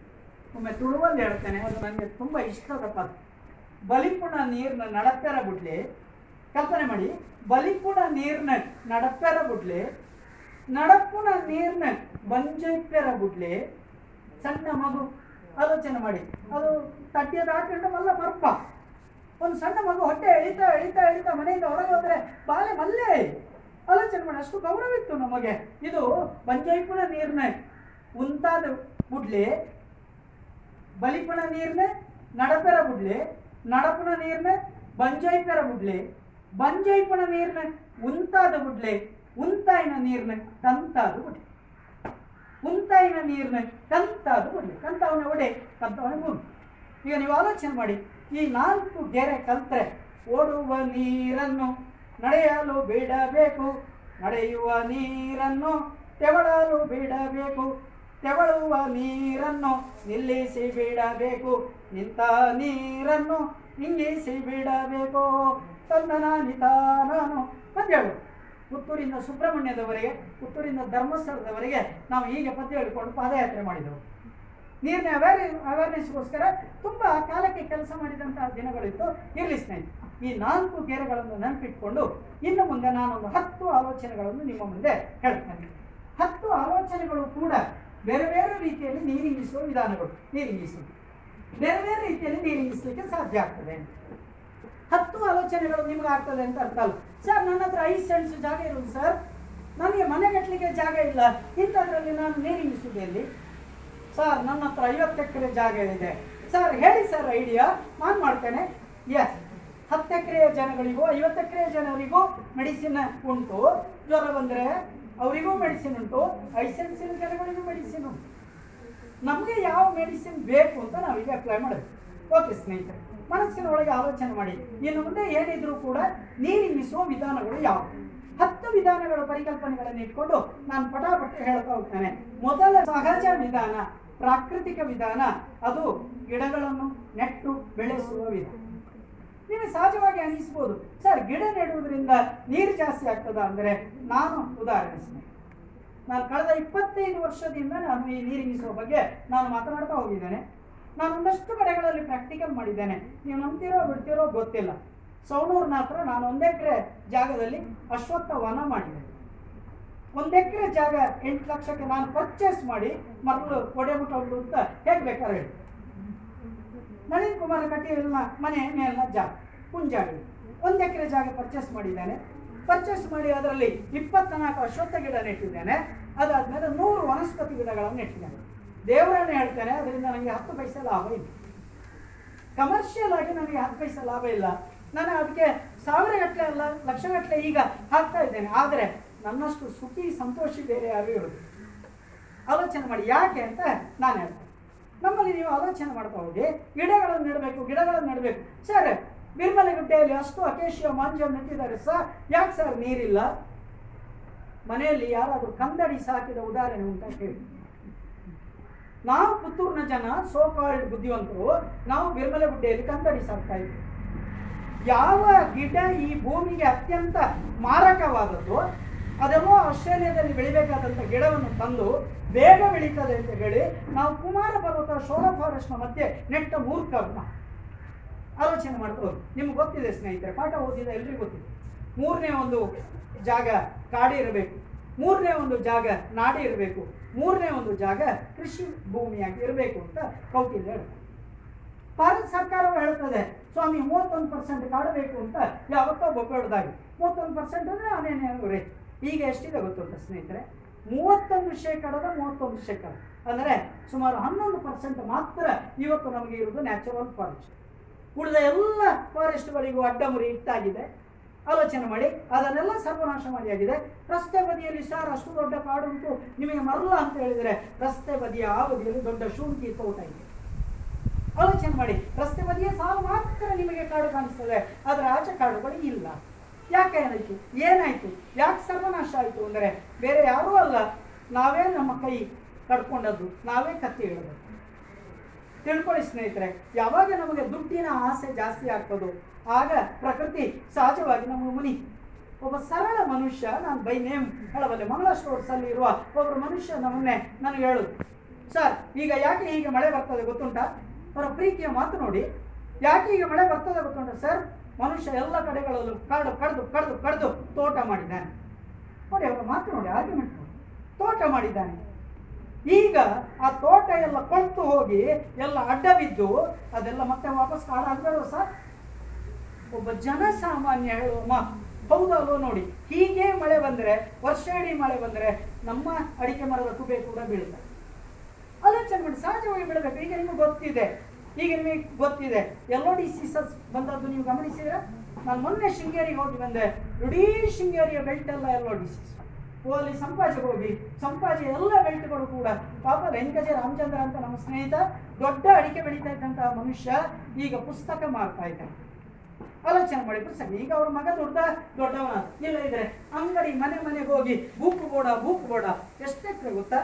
ಒಮ್ಮೆ ತುಳುವಲ್ಲಿ ಹೇಳ್ತೇನೆ, ಅದು ನನಗೆ ತುಂಬ ಇಷ್ಟದ ಪದ. ಬಲಿಪುಣ ನೀರನ್ನ ನಡಪೆರ ಬಿಡ್ಲಿ ಕಲ್ಪನೆ ಮಾಡಿ, ಬಲಿಪುಣ ನೀರನ್ನ ನಡಪೆರ ಬಿಡ್ಲಿ ನಡಪುಣ ನೀರ್ನ ಬಂಜೈಪ್ಯರ ಬಿಡ್ಲಿ ಸಣ್ಣ ಮಗು. ಆಲೋಚನೆ ಮಾಡಿ. ಅದು ತಟ್ಟಿಯ ಹಾಕೊಂಡು ಮಲ್ಲ ಬರ್ಪ. ಒಂದು ಸಣ್ಣ ಮಗು ಹೊಟ್ಟೆ ಎಳಿತಾ ಎಳಿತಾ ಎಳಿತಾ ಮನೆಯಿಂದ ಹೊರಗೆ ಹೋದ್ರೆ ಬಾಲೆ ಮಲ್ಲೆ. ಆಲೋಚನೆ ಮಾಡಿ. ಅಷ್ಟು ಗೌರವಿತ್ತು ನಮಗೆ. ಇದು ಬಂಜೈಪುನ ನೀರ್ನ ಉಂತಾದ ಬುಡ್ಲಿ ಬಲಿಪುನ ನೀರ್ನ ನಡಪೆರ ಬುಡ್ಲಿ ನಡಪುನ ನೀರ್ನ ಬಂಜೈಪೆರ ಬುಡ್ಲಿ ಬಂಜೈಪುಣ ನೀರ್ನ ಉಂತಾದ ಬುಡ್ಲಿ ಉಂತಾಯಿನ ನೀರಿನ ಕಂತಾದ ಒಡೆ ಉಂತಾಯಿನ ನೀರನ್ನ ಕಂತಾದ ಒಡೆ ಕಂತವನ ಒಡೆ ಕಂತವನ ಭೂಮಿ. ಈಗ ನೀವು ಆಲೋಚನೆ ಮಾಡಿ, ಈ ನಾಲ್ಕು ಗೆರೆ ಕಲ್ತ್ರೆ ಓಡುವ ನೀರನ್ನು ನಡೆಯಲು ಬಿಡಬೇಕು, ನಡೆಯುವ ನೀರನ್ನು ತೆವಳಲು ಬಿಡಬೇಕು, ತೆವಳುವ ನೀರನ್ನು ನಿಲ್ಲಿಸಿ ಬಿಡಬೇಕು, ನಿಂತ ನೀರನ್ನು ಇಂಗಿಸಿ ಬಿಡಬೇಕು. ತಂದನ ನಿಧಾನನು ಪದ್ಯ ಹೇಳು ಪುತ್ತೂರಿಂದ ಸುಬ್ರಹ್ಮಣ್ಯದವರೆಗೆ ಪುತ್ತೂರಿಂದ ಧರ್ಮಸ್ಥಳದವರೆಗೆ ನಾವು ಹೀಗೆ ಪದ್ಯ ಹೇಳಿಕೊಂಡು ಪಾದಯಾತ್ರೆ ಮಾಡಿದೆವು. ನೀರಿನ ಅವೇರ್ ಅವೇರ್ನೆಸ್ಗೋಸ್ಕರ ತುಂಬ ಕಾಲಕ್ಕೆ ಕೆಲಸ ಮಾಡಿದಂತಹ ದಿನಗಳಿತ್ತು. ಇರಲಿ ಸ್ನೇಹಿತರೆ, ಈ ನಾಲ್ಕು ಗೆರೆಗಳನ್ನು ನೆನಪಿಟ್ಕೊಂಡು ಇನ್ನು ಮುಂದೆ ನಾನೊಂದು ಹತ್ತು ಆಲೋಚನೆಗಳನ್ನು ನಿಮ್ಮ ಮುಂದೆ ಹೇಳ್ತೇನೆ. ಹತ್ತು ಆಲೋಚನೆಗಳು ಕೂಡ ಬೇರೆ ಬೇರೆ ರೀತಿಯಲ್ಲಿ ನೀರಿಂಗಿಸುವ ವಿಧಾನಗಳು. ನೀರಿಂಗಿಸುವುದು ಬೇರೆ ಬೇರೆ ರೀತಿಯಲ್ಲಿ ನೀರಿಂಗಿಸಲಿಕ್ಕೆ ಸಾಧ್ಯ ಆಗ್ತದೆ. ಹತ್ತು ಆಲೋಚನೆಗಳು ನಿಮ್ಗೆ ಆಗ್ತದೆ ಅಂತ ಅರ್ಥ ಅಲ್ಲ. ಸರ್, ನನ್ನ ಹತ್ರ ಐದು ಸೆಂಟ್ಸ್ ಜಾಗ ಇರೋದು, ಸರ್. ನನಗೆ ಮನೆ ಕಟ್ಟಲಿಕ್ಕೆ ಜಾಗ ಇಲ್ಲ. ಇಂಥದ್ರಲ್ಲಿ ನಾನು ನೀರಿನ ಸುದ್ದಿಯಲ್ಲಿ. ಸರ್, ನನ್ನ ಹತ್ರ ಐವತ್ತು ಎಕರೆ ಜಾಗ ಇದೆ. ಸರ್, ಹೇಳಿ ಸರ್ ಐಡಿಯಾ. ನಾನು ಮಾಡ್ತೇನೆ. ಎಸ್ ಹತ್ತು ಎಕರೆ ಜನಗಳಿಗೂ, ಐವತ್ತು ಎಕರೆ ಜನರಿಗೂ ಮೆಡಿಸಿನ್ ಉಂಟು. ಜ್ವರ ಬಂದರೆ ಅವರಿಗೂ ಮೆಡಿಸಿನ್ ಉಂಟು. ಐಸೆನ್ಸಿನ ಜನಗಳಿಗೂ ಮೆಡಿಸಿನ್ ಉಂಟು. ನಮಗೆ ಯಾವ ಮೆಡಿಸಿನ್ ಬೇಕು ಅಂತ ನಾವೀಗ ಅಪ್ಲೈ ಮಾಡಬೇಕು ಓಕೆ ಸ್ನೇಹಿತರೆ. ಮನಸ್ಸಿನ ಒಳಗೆ ಆಲೋಚನೆ ಮಾಡಿ. ಇನ್ನು ಮುಂದೆ ಏನಿದ್ರೂ ಕೂಡ ನೀರಿಂಗಿಸುವ ವಿಧಾನಗಳು ಯಾವುವು ಹತ್ತು ವಿಧಾನಗಳ ಪರಿಕಲ್ಪನೆಗಳನ್ನು ಇಟ್ಕೊಂಡು ನಾನು ಪಟಾಪಟಿ ಹೇಳ್ತಾ ಹೋಗ್ತೇನೆ. ಮೊದಲ ಸಹಜ ವಿಧಾನ, ಪ್ರಾಕೃತಿಕ ವಿಧಾನ, ಅದು ಗಿಡಗಳನ್ನು ನೆಟ್ಟು ಬೆಳೆಸುವ ವಿಧಾನ. ನಿಮಗೆ ಸಹಜವಾಗಿ ಅನಿಸ್ಬೋದು. ಸರ್, ಗಿಡ ನೆಡುವುದರಿಂದ ನೀರು ಜಾಸ್ತಿ ಆಗ್ತದ ಅಂದರೆ ನಾನು ಉದಾಹರಿಸ್ತೇನೆ ನಾನು ಕಳೆದ ಇಪ್ಪತ್ತೈದು ವರ್ಷದಿಂದ ನಾನು ಈ ನೀರಿಂಗಿಸುವ ಬಗ್ಗೆ ನಾನು ಮಾತನಾಡ್ತಾ ಹೋಗಿದ್ದೇನೆ. ನಾನು ಒಂದಷ್ಟು ಕಡೆಗಳಲ್ಲಿ ಪ್ರಾಕ್ಟಿಕಲ್ ಮಾಡಿದ್ದೇನೆ. ನೀವು ನಂಬ್ತಿರೋ ಬಿಡ್ತಿರೋ ಗೊತ್ತಿಲ್ಲ. ಸೌಣೂರ್ನ ಹತ್ರ ನಾನು ಒಂದೆಕರೆ ಜಾಗದಲ್ಲಿ ಅಶ್ವತ್ಥ ವನ ಮಾಡಿದೆ ಒಂದೆಕರೆ ಜಾಗ ಎಂಟು ಲಕ್ಷಕ್ಕೆ ನಾನು ಪರ್ಚೇಸ್ ಮಾಡಿ ಮರಳು ಒಡೆಬಿಟ್ಟು ಅಂತ ಹೇಗೆ ಬೇಕಾದ್ರೆ ಹೇಳಿ. ನಳಿನ್ ಕುಮಾರ ಕಟೀಲ್ನ ಮನೆ ಮೇಲಿನ ಜಾಗ ಪುಂಜಾಡಿ ಒಂದು ಎಕರೆ ಜಾಗ ಪರ್ಚೇಸ್ ಮಾಡಿದ್ದೇನೆ. ಪರ್ಚೇಸ್ ಮಾಡಿ ಅದರಲ್ಲಿ ಇಪ್ಪತ್ನಾಲ್ಕು ಅಶ್ವತ್ಥ ಗಿಡ ನೆಟ್ಟಿದ್ದೇನೆ. ಅದಾದಮೇಲೆ ನೂರು ವನಸ್ಪತಿ ಗಿಡಗಳನ್ನು ನೆಟ್ಟಿದ್ದೇನೆ. ದೇವರನ್ನೇ ಹೇಳ್ತಾರೆ, ಅದರಿಂದ ನನಗೆ ಹತ್ತು ಪೈಸೆ ಲಾಭ ಇದೆ ಕಮರ್ಷಿಯಲ್ ಆಗಿ ನನಗೆ ಹತ್ತು ಪೈಸೆ ಲಾಭ ಇಲ್ಲ. ನಾನು ಅದಕ್ಕೆ ಸಾವಿರ ಗಟ್ಟಲೆ ಅಲ್ಲ, ಲಕ್ಷ ಗಟ್ಟಲೆ ಈಗ ಹಾಕ್ತಾ ಇದ್ದೇನೆ. ಆದರೆ ನನ್ನಷ್ಟು ಸುಖಿ, ಸಂತೋಷಿ ಬೇರೆ ಯಾರು ಇರೋದು ಆಲೋಚನೆ ಮಾಡಿ. ಯಾಕೆ ಅಂತ ನಾನು ಹೇಳ್ತೇನೆ. ನಮ್ಮಲ್ಲಿ ನೀವು ಆಲೋಚನೆ ಮಾಡ್ತಾ ಹೋಗಿ ಗಿಡಗಳನ್ನು ನೆಡಬೇಕು ಗಿಡಗಳನ್ನು ನೆಡಬೇಕು. ಸರ್ ಬಿರ್ಮಲೆಗುಡ್ಡೆಯಲ್ಲಿ ಅಷ್ಟು ಅಕೇಶಿಯ ಮಾಂಜ ನೆಟ್ಟಿದ್ದಾರೆ ಸರ್. ಯಾಕೆ ಸರ್ ನೀರಿಲ್ಲ? ಮನೆಯಲ್ಲಿ ಯಾರಾದರೂ ಕಂದಡಿ ಸಾಕಿದ ಉದಾಹರಣೆ ಉಂಟು ಹೇಳಿ. ನಾವು ಪುತ್ತೂರಿನ ಜನ ಸೋಕಾಲ್ಡ್ ಬುದ್ಧಿವಂತರು, ನಾವು ಬಿರ್ಮಲೆಗುಡ್ಡೆಯಲ್ಲಿ ಕಂದಡಿ ಸಾಕ್ತಾ ಇದ್ವಿ. ಯಾವ ಗಿಡ ಈ ಭೂಮಿಗೆ ಅತ್ಯಂತ ಮಾರಕವಾದದ್ದು ಅದೆಲ್ಲೋ ಆಸ್ಟ್ರೇಲಿಯಾದಲ್ಲಿ ಬೆಳಿಬೇಕಾದಂಥ ಗಿಡವನ್ನು ತಂದು ಬೇಗ ಬೆಳೀತದೆ ಅಂತ ಹೇಳಿ ನಾವು ಕುಮಾರ ಪರ್ವತ ಶೋರ ಫಾರೆಸ್ಟ್ನ ಮಧ್ಯೆ ನೆಟ್ಟ ಮೂರ್ಖವನ್ನ ಆಲೋಚನೆ ಮಾಡ್ಬೋದು ನಿಮ್ಗೆ ಗೊತ್ತಿದೆ ಸ್ನೇಹಿತರೆ, ಪಾಠ ಓದಿದ ಎಲ್ರಿಗೂ ಗೊತ್ತಿದೆ. ಮೂರನೇ ಒಂದು ಜಾಗ ಕಾಡಿ ಇರಬೇಕು ಮೂರನೇ ಒಂದು ಜಾಗ ನಾಡಿ ಇರಬೇಕು. ಮೂರನೇ ಒಂದು ಜಾಗ ಕೃಷಿ ಭೂಮಿಯಾಗಿ ಇರಬೇಕು ಅಂತ ಕೌಟಿಲ್ಯ ಹೇಳ್ತಾರೆ. ಭಾರತ ಸರ್ಕಾರವು ಹೇಳ್ತದೆ, ಸ್ವಾಮಿ ಮೂವತ್ತೊಂದು ಪರ್ಸೆಂಟ್ ಕಾಡಬೇಕು ಅಂತ ಯಾವತ್ತೋ ಬೊಬ್ಬೆಡ್ದಾಗಿ ಮೂವತ್ತೊಂದು ಪರ್ಸೆಂಟ್ ಅಂದರೆ ಅವನೇನು ರೇ ಈಗ ಎಷ್ಟಿದೆ ಗೊತ್ತುಂಟ ಸ್ನೇಹಿತರೆ? ಮೂವತ್ತೊಂದು ಶೇಕಡದ ಮೂವತ್ತೊಂದು ಶೇಕಡ. ಅಂದರೆ ಸುಮಾರು ಹನ್ನೊಂದು ಪರ್ಸೆಂಟ್ ಮಾತ್ರ ಇವತ್ತು ನಮಗೆ ಇರುವುದು ನ್ಯಾಚುರಲ್ ಫಾರೆಸ್ಟ್ ಉಳಿದ ಎಲ್ಲ ಫಾರೆಸ್ಟ್ಗಳಿಗೂ ಅಡ್ಡಮುರಿ ಇಟ್ಟಾಗಿದೆ. ಆಲೋಚನೆ ಮಾಡಿ, ಅದನ್ನೆಲ್ಲ ಸರ್ವನಾಶ ಮಾಡಿಯಾಗಿದೆ ರಸ್ತೆ ಬದಿಯಲ್ಲಿ ಸರ್ ಅಷ್ಟು ದೊಡ್ಡ ಕಾಡು ಉಂಟು, ನಿಮಗೆ ಮರಲ್ಲ ಅಂತ ಹೇಳಿದರೆ ರಸ್ತೆ ಬದಿಯ ಆ ಬದಿಯಲ್ಲಿ ದೊಡ್ಡ ಶುಂಠಿ ತೋಟ ಇದೆ. ಆಲೋಚನೆ ಮಾಡಿ, ರಸ್ತೆ ಬದಿಯ ಸಾಲು ಮಾತ್ರ ನಿಮಗೆ ಕಾಡು ಕಾಣಿಸ್ತದೆ ಅದರ ಆಚೆ ಕಾಡುಗಳು ಇಲ್ಲ. ಯಾಕೆ ಏನಾಯಿತು? ಏನಾಯ್ತು? ಯಾಕೆ ಸರ್ವನಾಶ ಆಯಿತು ಅಂದರೆ, ಬೇರೆ ಯಾರೂ ಅಲ್ಲ. ನಾವೇ ನಮ್ಮ ಕೈ ಕಡ್ಕೊಂಡದ್ದು, ನಾವೇ ಕತ್ತಿ ಹೇಳೋದು ತಿಳ್ಕೊಳ್ಳಿ ಸ್ನೇಹಿತರೆ, ಯಾವಾಗ ನಮಗೆ ದುಡ್ಡಿನ ಆಸೆ ಜಾಸ್ತಿ ಆಗ್ತದೋ ಆಗ ಪ್ರಕೃತಿ ಸಹಜವಾಗಿ ನಮ್ಮ ಮುನಿ. ಒಬ್ಬ ಸರಳ ಮನುಷ್ಯ, ನಾನು ಬೈ ನೇಮ್ ಹೇಳಬಲ್ಲೆ ಮಂಗಳ ಸ್ಟೋರ್ಸ್ ಅಲ್ಲಿ ಇರುವ ಒಬ್ಬರು ಮನುಷ್ಯ ನಮ್ಮನ್ನೇ ನನಗೆ ಹೇಳುದು ಸರ್, ಈಗ ಯಾಕೆ ಹೀಗೆ ಮಳೆ ಬರ್ತದೆ ಗೊತ್ತುಂಟಾ? ಅವರ ಪ್ರೀತಿಯ ಮಾತು ನೋಡಿ. ಯಾಕೆ ಈಗ ಮಳೆ ಬರ್ತದೆ ಗೊತ್ತುಂಟ, ಸರ್? ಮನುಷ್ಯ ಎಲ್ಲ ಕಡೆಗಳಲ್ಲೂ ಕಡ್ದು ಕಡ್ದು ಕಡ್ದು ಕಡ್ದು ತೋಟ ಮಾಡಿದ್ದಾನೆ. ನೋಡಿ, ಅವರ ಮಾತು ನೋಡಿ ಆರ್ಗ್ಯುಮೆಂಟ್ ತೋಟ ಮಾಡಿದ್ದಾನೆ. ಈಗ ಆ ತೋಟ ಎಲ್ಲ ಕೊಳ್ತು ಹೋಗಿ, ಎಲ್ಲ ಅಡ್ಡ ಬಿದ್ದು ಅದೆಲ್ಲ ಮತ್ತೆ ವಾಪಸ್ ಕಾಡಾಗ್ಬೇಡ ಸರ್? ಒಬ್ಬ ಜನಸಾಮಾನ್ಯ ಹೇಳುವ ಮಾತು ಹೌದಲ್ವೋ ನೋಡಿ. ಹೀಗೆ ಮಳೆ ಬಂದರೆ ವರ್ಷ ಇಡೀ ಮಳೆ ಬಂದರೆ ನಮ್ಮ ಅಡಿಕೆ ಮರದ ತುಬೆ ಕೂಡ ಬೀಳುತ್ತೆ. ಆಲೋಚನೆ ಮಾಡಿ, ಸಹಜವಾಗಿ ಬೆಳಬೇಕು. ಈಗ ನಿಮಗೆ ಗೊತ್ತಿದೆ. ಈಗ ನಿಮಗೆ ಗೊತ್ತಿದೆ. ಎಲ್ಲೋ ಡಿ ಸೀಸಸ್ ಬಂದದ್ದು ನೀವು ಗಮನಿಸಿದ್ರೆ? ನಾನು ಮೊನ್ನೆ ಶೃಂಗೇರಿಗೆ ಹೋಗಿ ಬಂದೆ. ಇಡೀ ಶೃಂಗೇರಿಯ ಬೆಲ್ಟ್ ಎಲ್ಲ ಎಲ್ಲೋ ಡಿಸೀಸ್ ಅಲ್ಲಿ ಸಂಪಾಜಿಗೆ ಹೋಗಿ. ಸಂಪಾಜಿ ಎಲ್ಲ ಬೆಲ್ಟ್ಗಳು ಕೂಡ. ಪಾಪ ವೆಂಕಜೆ ರಾಮಚಂದ್ರ ಅಂತ ನಮ್ಮ ಸ್ನೇಹಿತ, ದೊಡ್ಡ ಅಡಿಕೆ ಬೆಳೀತಾ ಇದ್ದಂತಹ ಮನುಷ್ಯ ಈಗ ಪುಸ್ತಕ ಮಾರ್ತಾ ಇದ್ದಾನೆ. ಆಲೋಚನೆ ಮಾಡಿದ್ರು ಸರ್ ಈಗ ಅವ್ರ ಮಗ ದೊಡ್ಡ ದೊಡ್ಡವನ, ಇಲ್ಲ ಇದ್ರೆ ಅಂಗಡಿ ಮನೆ ಮನೆಗೆ ಹೋಗಿ ಬೂಕು ಬೋಡ ಬೂಕು ಬೋಡ, ಎಷ್ಟು ಎಕರೆ ಗೊತ್ತಾ?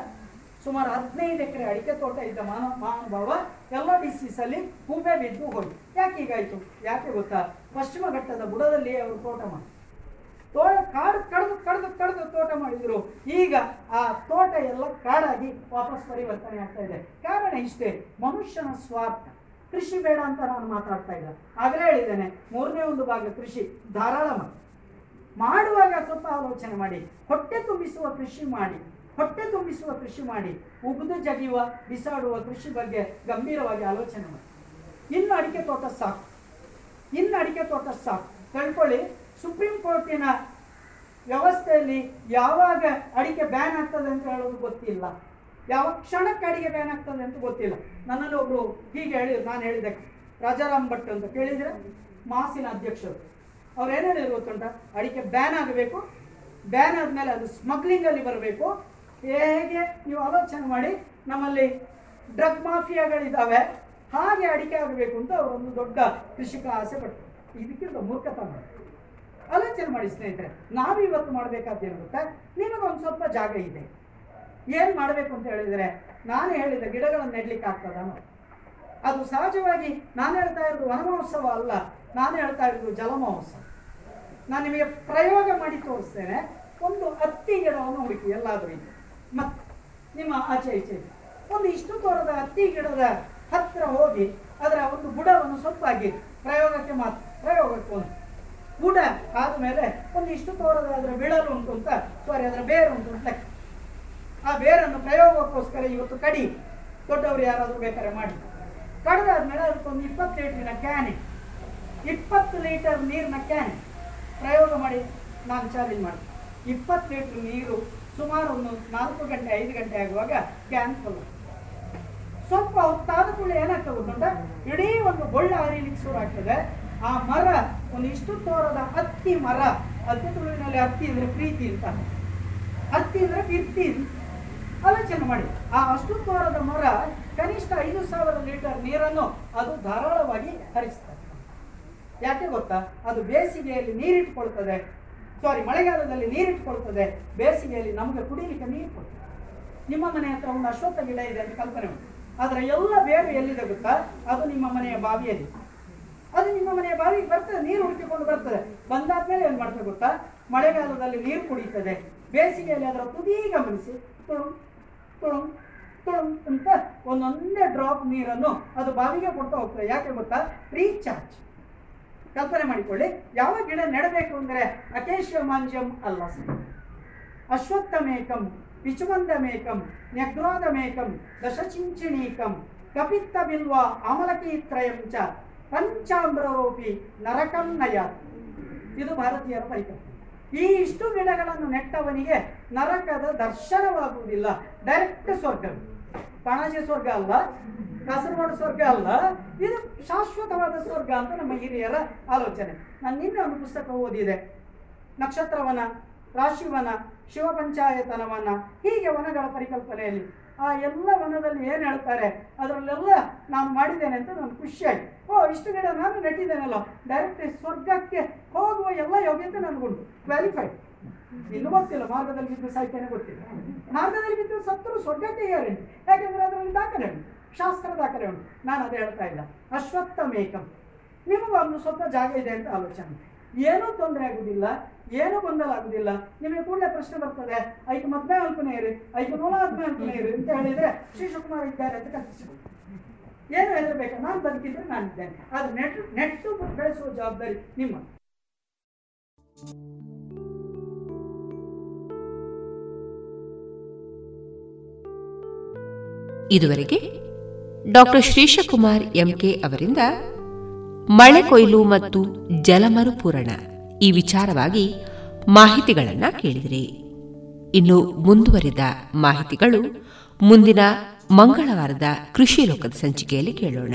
ಸುಮಾರು ಹದಿನೈದು ಎಕರೆ ಅಡಿಕೆ ತೋಟ ಇದ್ದ ಮಾನ ಮಹಾನುಭಾವ ಎಲ್ಲ ಡಿಸೀಸಲ್ಲಿ ಹೂವೆ ಬಿದ್ದು ಹೋಗಿ. ಯಾಕೆ ಹೀಗಾಯಿತು ಯಾಕೆ ಗೊತ್ತಾ? ಪಶ್ಚಿಮ ಘಟ್ಟದ ಬುಡದಲ್ಲಿ ಅವರು ತೋಟ ಮಾಡಿ ತೋಟ ಕಾಡು, ಕಡ್ದು ಕಡ್ದು ಕಡ್ದು ತೋಟ ಮಾಡಿದ್ರು. ಈಗ ಆ ತೋಟ ಎಲ್ಲ ಕಾಡಾಗಿ ವಾಪಸ್ ಪರಿವರ್ತನೆ ಆಗ್ತಾ ಇದೆ. ಕಾರಣ ಇಷ್ಟೇ, ಮನುಷ್ಯನ ಸ್ವಾರ್ಥ. ಕೃಷಿ ಬೇಡ ಅಂತ ನಾನು ಮಾತಾಡ್ತಾ ಇಲ್ಲ ಆಗಲೇ ಹೇಳಿದ್ದೇನೆ, ಮೂರನೇ ಒಂದು ಭಾಗ ಕೃಷಿ ಧಾರಾಳ ಮಾಡಿ ಮಾಡುವಾಗ ಸ್ವಲ್ಪ ಆಲೋಚನೆ ಮಾಡಿ, ಹೊಟ್ಟೆ ತುಂಬಿಸುವ ಕೃಷಿ ಮಾಡಿ, ಹೊಟ್ಟೆ ತುಂಬಿಸುವ ಕೃಷಿ ಮಾಡಿ, ಉಗಿದು ಜಗಿಯುವ, ಬಿಸಾಡುವ ಕೃಷಿ ಬಗ್ಗೆ ಗಂಭೀರವಾಗಿ ಆಲೋಚನೆ ಮಾಡಿ. ಇನ್ನು ಅಡಿಕೆ ತೋಟ ಸಾಕು. ಇನ್ನು ಅಡಿಕೆ ತೋಟ ಸಾಕು. ತಿಳ್ಕೊಳ್ಳಿ, ಸುಪ್ರೀಂ ಕೋರ್ಟಿನ ವ್ಯವಸ್ಥೆಯಲ್ಲಿ ಯಾವಾಗ ಅಡಿಕೆ ಬ್ಯಾನ್ ಆಗ್ತದೆ ಅಂತ ಹೇಳೋದು ಗೊತ್ತಿಲ್ಲ. ಯಾವ ಕ್ಷಣಕ್ಕೆ ಅಡಿಗೆ ಬ್ಯಾನ್ ಆಗ್ತದೆ ಅಂತ ಗೊತ್ತಿಲ್ಲ. ನನ್ನಲ್ಲಿ ಒಬ್ರು ಹೀಗೆ ಹೇಳಿದ್ರು, ನಾನು ಹೇಳಿದೆ, ರಾಜಾರಾಮ್ ಭಟ್ ಅಂತ ಕೇಳಿದ್ರೆ ಮಾಸಿನ ಅಧ್ಯಕ್ಷರು. ಅವ್ರು ಏನು ಹೇಳಿದ್ರು ಗೊತ್ತುಂಟ? ಅಡಿಕೆ ಬ್ಯಾನ್ ಆಗಬೇಕು ಬ್ಯಾನ್ ಆದಮೇಲೆ ಅದು ಸ್ಮಗ್ಲಿಂಗಲ್ಲಿ ಬರಬೇಕು. ಹೇಗೆ? ನೀವು ಆಲೋಚನೆ ಮಾಡಿ, ನಮ್ಮಲ್ಲಿ ಡ್ರಗ್ ಮಾಫಿಯಾಗಳಿದ್ದಾವೆ ಹಾಗೆ ಅಡಿಕೆ ಆಗಬೇಕು ಅಂತ ಅವರೊಂದು ದೊಡ್ಡ ಕೃಷಿಕ ಆಸೆ ಪಟ್ಟರು ಇದಕ್ಕಿಂತ ಮೂರ್ಖತನ. ಆಲೋಚನೆ ಮಾಡಿ ಸ್ನೇಹಿತರೆ ನಾವು ಇವತ್ತು ಇರುತ್ತೆ ಏನು ಗೊತ್ತಾ? ನಿಮಗೊಂದು ಸ್ವಲ್ಪ ಜಾಗ ಇದೆ. ಏನು ಮಾಡಬೇಕು ಅಂತ ಹೇಳಿದರೆ, ನಾನು ಹೇಳಿದ ಗಿಡಗಳನ್ನು ನೆಡ್ಲಿಕ್ಕೆ ಆಗ್ತದ ಅದು ಸಹಜವಾಗಿ ನಾನು ಹೇಳ್ತಾ ಇರೋದು ವನಮಹೋತ್ಸವ ಅಲ್ಲ, ನಾನು ಹೇಳ್ತಾ ಇರೋದು ಜಲಮಹೋತ್ಸವ ನಾನು ನಿಮಗೆ ಪ್ರಯೋಗ ಮಾಡಿ ತೋರಿಸ್ತೇನೆ, ಒಂದು ಹತ್ತಿ ಗಿಡವನ್ನು ಹುಡುಕಿ ಎಲ್ಲಾದರೂ ಇದೆ ಮತ್ತೆ ನಿಮ್ಮ ಆಚೆ ಈಚೆ. ಒಂದು ಇಷ್ಟು ದೂರದ ಹತ್ತಿ ಗಿಡದ ಹತ್ರ ಹೋಗಿ ಅದರ ಒಂದು ಬುಡವನ್ನು ಸೊಪ್ಪಾಗಿ ಪ್ರಯೋಗಕ್ಕೆ ಮಾತ್ರ, ಪ್ರಯೋಗಕ್ಕೆ ಒಂದು ಬುಡ ಆದಮೇಲೆ ಒಂದು ಇಷ್ಟು ತೋರದ ಅದರ ಬಿಳಲು ಉಂಟು ಅಂತ ಸಾರಿ ಅದರ ಬೇರು ಉಂಟು ಅಂತ ಆ ಬೇರನ್ನು ಪ್ರಯೋಗಕ್ಕೋಸ್ಕರ ಇವತ್ತು ಕಡಿ ದೊಡ್ಡವರು ಯಾರಾದರೂ ಬೇಕಾದ್ರೆ ಮಾಡಿ. ಕಡಿದಾದ್ಮೇಲೆ ಅದಕ್ಕೊಂದು ಇಪ್ಪತ್ತು ಲೀಟ್ರಿನ ಕ್ಯಾನ್ ಇಪ್ಪತ್ತು ಲೀಟರ್ ನೀರಿನ ಕ್ಯಾನ್ ಪ್ರಯೋಗ ಮಾಡಿ ನಾನು ಚಾಲೆಂಜ್ ಮಾಡ್ತೀನಿ. ಇಪ್ಪತ್ತು ಲೀಟರ್ ನೀರು ಸುಮಾರು ಒಂದು ನಾಲ್ಕು ಗಂಟೆ, ಐದು ಗಂಟೆ ಆಗುವಾಗ ಕ್ಯಾನ್ ಫುಲ್ ಸ್ವಲ್ಪ ಹೊತ್ತಾದ ಕೂಡ ಏನಾಗ್ತದೆ ಗೊತ್ತುಂಟ ಇಡೀ ಒಂದು ಬೊಳ್ಳ ಹರಿಲಿಕ್ಕೆ ಶುರು ಆಗ್ತದೆ. ಆ ಮರ, ಒಂದು ಇಷ್ಟು ತೋರದ ಹತ್ತಿ ಮರ, ಹತ್ತಿ ತುಳುವಿನಲ್ಲಿ ಹತ್ತಿ ಅಂದ್ರೆ ಪ್ರೀತಿ ಅಂತ. ಹತ್ತಿ ಅಂದ್ರೆ ಕೀರ್ತಿ ಆಲೋಚನೆ ಮಾಡಿ. ಆ ಅಷ್ಟು ತೋರದ ಮರ ಕನಿಷ್ಠ ಐದು ಸಾವಿರ ಲೀಟರ್ ನೀರನ್ನು ಅದು ಧಾರಾಳವಾಗಿ ಹರಿಸ್ತದೆ ಯಾಕೆ ಗೊತ್ತಾ? ಅದು ಬೇಸಿಗೆಯಲ್ಲಿ ನೀರಿಟ್ಕೊಳ್ತದೆ ಸಾರಿ ಮಳೆಗಾಲದಲ್ಲಿ ನೀರಿಟ್ಕೊಳ್ತದೆ ಬೇಸಿಗೆಯಲ್ಲಿ ನಮಗೆ ಕುಡಿಲಿಕ್ಕೆ ನೀರು ಕೊಡ್ತದೆ. ನಿಮ್ಮ ಮನೆ ಹತ್ರ ಒಂದು ಅಶ್ವತ್ಥ ಗಿಡ ಇದೆ ಅಂತ ಕಲ್ಪನೆ ಉಂಟು. ಅದರ ಎಲ್ಲ ಬೇರು ಎಲ್ಲಿದೆ ಗೊತ್ತಾ? ಅದು ನಿಮ್ಮ ಮನೆಯ ಬಾವಿಯಲ್ಲಿ. ಅದು ನಿಮ್ಮ ಮನೆಯ ಬಾವಿಗೆ ಬರ್ತದೆ, ನೀರು ಹುಡುಕಿಕೊಂಡು ಬರ್ತದೆ. ಬಂದಾದ್ಮೇಲೆ ಏನ್ ಮಾಡ್ತದೆ ಗೊತ್ತಾ? ಮಳೆಗಾಲದಲ್ಲಿ ನೀರು ಕುಡಿಯುತ್ತದೆ. ಬೇಸಿಗೆಯಲ್ಲಿ ಅದರ ತುದಿ ಗಮನಿಸಿ. ತುಳು ತುಳುಂ ಅಂತ ಒಂದೊಂದೇ ಡ್ರಾಪ್ ನೀರನ್ನು ಅದು ಬಾವಿಗೆ ಕೊಡ್ತಾ ಹೋಗ್ತದೆ. ಯಾಕೆ ಗೊತ್ತಾ? ರೀಚಾರ್ಜ್ ಕಲ್ಪನೆ ಮಾಡಿಕೊಳ್ಳಿ. ಯಾವ ಗಿಡ ನೆಡಬೇಕು ಅಂದರೆ ಅಕೇಶಮಾಂಜಂ ಅಲ್ಲ. ಸರ್ ಅಶ್ವತ್ಥಮೇಕಂ ಪಿಚುವಂದಮೇಕಂ ನ್ಯಗ್ರೋದಮೇಕಂ ದಶಚಿಂಚಿಣೀಕಂ ಕಪಿತ್ತ ಬಿಲ್ವ ಚ ಪಂಚಾಮ್ರರೂಪಿ ನರಕಂ ನಯ ಇದು ಭಾರತೀಯರ ಪರಿಕಲ್ಪನೆ. ಈ ಇಷ್ಟು ಗಿಡಗಳನ್ನು ನೆಟ್ಟವನಿಗೆ ನರಕದ ದರ್ಶನವಾಗುವುದಿಲ್ಲ. ಡೈರೆಕ್ಟ್ ಸ್ವರ್ಗ. ಪಣಜಿ ಸ್ವರ್ಗ ಅಲ್ಲ, ಕಾಸರಗೋಡು ಸ್ವರ್ಗ ಅಲ್ಲ, ಇದು ಶಾಶ್ವತವಾದ ಸ್ವರ್ಗ ಅಂತ ನಮ್ಮ ಹಿರಿಯರ ಆಲೋಚನೆ. ನಾನು ನಿನ್ನೆ ಒಂದು ಪುಸ್ತಕ ಓದಿದೆ. ನಕ್ಷತ್ರವನ, ರಾಶಿವನ ಶಿವ ಪಂಚಾಯತನವನ ಹೀಗೆ ವನಗಳ ಪರಿಕಲ್ಪನೆಯಲ್ಲಿ. ಆ ಎಲ್ಲ ವನದಲ್ಲಿ ಏನು ಹೇಳ್ತಾರೆ? ಅದರಲ್ಲೆಲ್ಲ ನಾನು ಮಾಡಿದ್ದೇನೆ ಅಂತ ನನಗೆ ಖುಷಿಯಾಯಿತು ಓ, ಇಷ್ಟು ಗಿಡ ನಾನು ನೆಟ್ಟಿದ್ದೇನಲ್ಲ ಡೈರೆಕ್ಟ್ ಸ್ವರ್ಗಕ್ಕೆ ಹೋಗುವ ಎಲ್ಲ ಯೋಗ್ಯತೆ ನನಗುಂಟು. ಕ್ವಾಲಿಫೈಡ್ ಇನ್ನು ಗೊತ್ತಿಲ್ಲ, ಮಾರ್ಗದಲ್ಲಿ ಬಿದ್ದು ಸಾಹಿತ್ಯನೇ ಗೊತ್ತಿಲ್ಲ. ಮಾರ್ಗದಲ್ಲಿ ಬಿದ್ದು ಸತ್ತರು ಸ್ವರ್ಗಕ್ಕೆ ಹೇಳಿ ಯಾಕೆಂದ್ರೆ ಅದರಲ್ಲಿ ದಾಖಲೆ ಉಂಟು. ಶಾಸ್ತ್ರ ದಾಖಲೆ ಉಂಟು. ನಾನು ಅದೇ ಹೇಳ್ತಾ ಇಲ್ಲ ಅಶ್ವತ್ಥಮೇಕಂ. ನಿಮಗೂ ಒಂದು ಸ್ವಲ್ಪ ಜಾಗ ಇದೆ ಅಂತ ಆಲೋಚನೆ ಏನೂ ತೊಂದರೆ ಆಗುದಿಲ್ಲ. ಏನೂ ಗೊಂದಲ ಆಗುದಿಲ್ಲ. ನಿಮಗೆ ಕೂಡಲೇ ಪ್ರಶ್ನೆ ಬರ್ತದೆ, ಐದು ಮದ್ವೆ ಅಲ್ಪನೆ ಇರಿ, ಐದು ನೂರ ಹದಿನೈದು ಅಲ್ಪನೆ ಇರಿ ಅಂತ ಹೇಳಿದ್ರೆ ಶ್ರೀ ಶಿವಕುಮಾರ್ ಇದ್ದಾರೆ ಅಂತ ಕಲ್ಪಿಸಿದ್ರು ಏನು ಹೆದರ್ಬೇಕು ನಾನು ಬದುಕಿದ್ರೆ ನಾನು ಇದ್ದೇನೆ. ಆದ್ರೆ ನೆಟ್ಟು ನೆಟ್ಟು ಬೆಳೆಸುವ ಜವಾಬ್ದಾರಿ ನಿಮ್ಮ. ಇದುವರೆಗೆ ಡಾಕ್ಟರ್ ಶ್ರೀಶಕುಮಾರ್ ಎಂಕೆ ಅವರಿಂದ ಮಳೆ ಕೊಯ್ಲು ಮತ್ತು ಜಲಮರುಪೂರಣ. ಈ ವಿಚಾರವಾಗಿ ಮಾಹಿತಿಗಳನ್ನು ಕೇಳಿದಿರಿ. ಇನ್ನು ಮುಂದುವರಿದ ಮಾಹಿತಿಗಳು ಮುಂದಿನ ಮಂಗಳವಾರದ ಕೃಷಿ ಲೋಕದ ಸಂಚಿಕೆಯಲ್ಲಿ ಕೇಳೋಣ.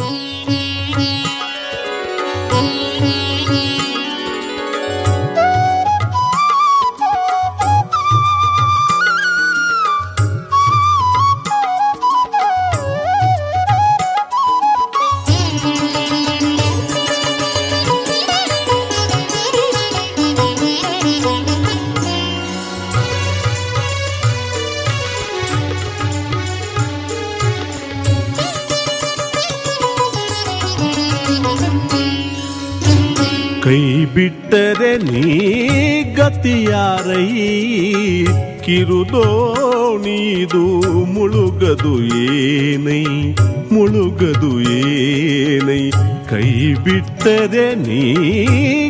ಕೈ ಬಿಟ್ಟರೆ ನೀ ಗತಿಯಾರೈ ಕಿರುದೋಣಿದು ಮುಳುಗದು ಏನೈ ಮುಳುಗದು ಏನೈ ಕೈ ಬಿಟ್ಟರೆ ನೀ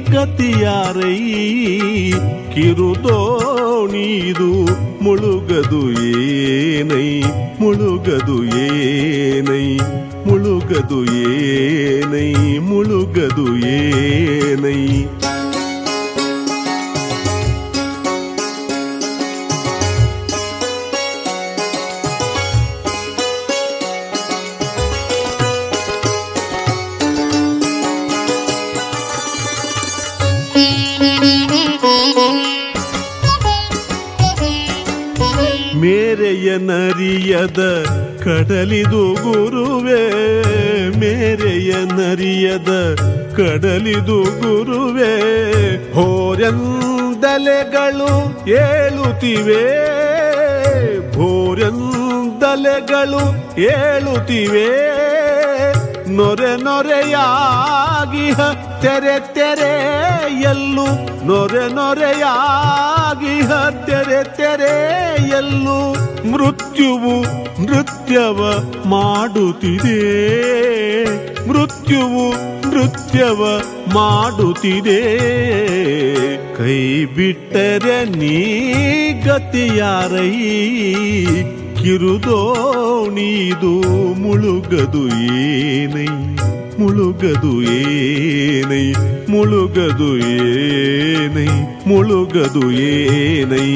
ಗತಿಯಾರೈ ಕಿರುದೋಣಿದು ಮುಳುಗದು ಏನೈ ಮುಳುಗದು ಏನೈ ಮುಳುಗದು ಏನೈ ಮುಳುಗದು ಏನೈ ನರಿಯದ ಕಡಲಿದು ಗುರುವೆ ಮೇರೆಯ ನರಿಯದ ಕಡಲಿದು ಗುರುವೆ ಹೋರೆಂದಲೆಗಳು ಏಳುತ್ತಿವೆ ಭೋರೆಂದಲೆಗಳು ಏಳುತ್ತಿವೆ ನೊರೆ ನೊರೆಯಾಗಿಹ ತೆರೆ ತೆರೆಯಲ್ಲು ನೊರೆ ನೊರೆಯಾಗಿ ತೆರೆ ತೆರೆಯಲ್ಲು ಮೃತ್ಯುವು ನೃತ್ಯವ ಮಾಡುತ್ತಿದೆ. ಮೃತ್ಯುವು ನೃತ್ಯವ ಮಾಡುತ್ತಿದೆ. ಕೈ ಬಿಟ್ಟರೆ ನೀ ಗತಿಯಾರೈ ಕಿರುದೋಣಿದು ಮುಳುಗದು ಏನೈ. ಮುಳುಗದು ಏನೈ ಮುಳುಗದು ಏನೈ ಮುಳುಗದು ಏನೈ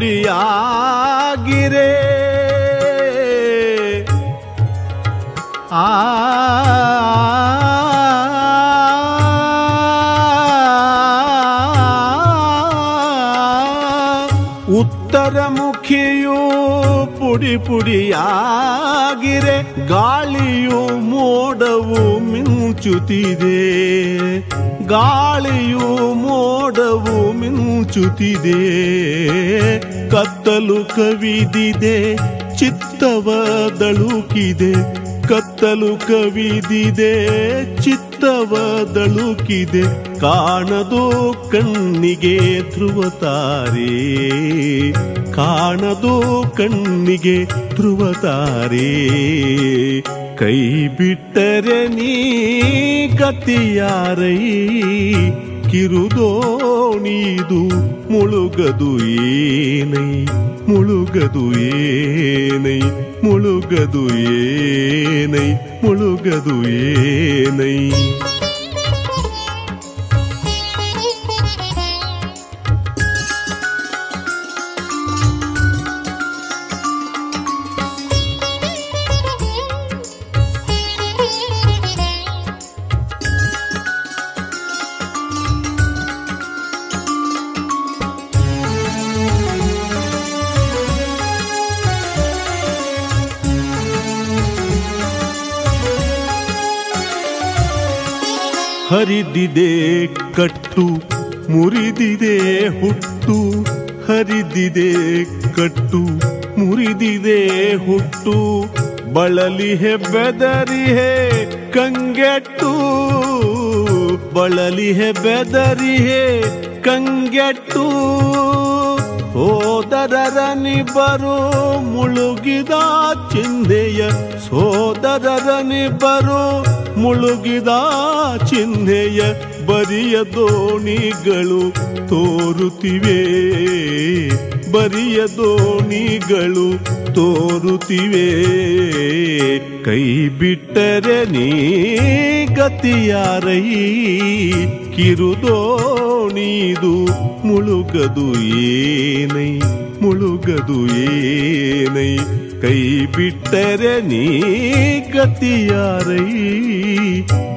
ಪುಡಿ ಪುಡಿಯಾಗಿರೆ ಆ ಉತ್ತರ ಮುಖಿಯು ಪುಡಿ ಪುಡಿಯಾಗಿರೆ ಗಾಳಿಯು ಮೋಡವು ಮಿಂಚುತ್ತಿದೆ ಗಾಳಿಯು ಮೋಡವು ಮಿಂಚುತ್ತಿದೆ ಕತ್ತಲು ಕವಿದಿದೆ, ಚಿತ್ತವ ದಳುಕಿದೆ. ಕತ್ತಲು ಕವಿದಿದೆ, ಚಿತ್ತವ ದಳುಕಿದೆ. ಕಾಣದು ಕಣ್ಣಿಗೆ ಧ್ರುವತಾರೆ ಕಾಣದು ಕಣ್ಣಿಗೆ ಧ್ರುವತಾರೆ ಕೈ ಬಿಟ್ಟರೆ ನೀ ಗತಿಯಾರೈ. ಕಿರುದೋಣಿದು ಮುಳುಗದು ಏನೈ ಮುಳುಗದು ಏನೈ ಮುಳುಗದು ಏನೈ ಮುಳುಗದು ಏನೈ ಹರಿದಿದೆ ಕಟ್ಟು ಮುರಿದಿದೆ ಹುಟ್ಟು ಹರಿದಿದೆ ಕಟ್ಟು ಮುರಿದಿದೆ ಹುಟ್ಟು ಬಳಲಿಹೆ ಬೆದರಿಹೆ ಕಂಗೆಟ್ಟು ಬಳಲಿಹೆ ಬೆದರಿಹೆ ಕಂಗೆಟ್ಟು ಸೋದರರನಿಬ್ಬರು ಮುಳುಗಿದ ಸೋದರರನಿ ಸೋದರರನಿಬ್ಬರು ಮುಳುಗಿದ ಚಿಂದೆಯ ಬರಿಯ ದೋಣಿಗಳು ತೋರುತ್ತಿವೆ. ಬರಿಯ ದೋಣಿಗಳು ತೋರುತ್ತಿವೆ. ಕೈ ಬಿಟ್ಟರೆ ನೀ ಗತಿಯಾರೈ. ಕಿರುದೋಣಿದು ಮುಳುಗದು ಏನೈ ಮುಳುಗದು ಏನೈ ಕೈ ಬಿಟ್ಟರೆ ನೀ ಗತಿಯಾರೈ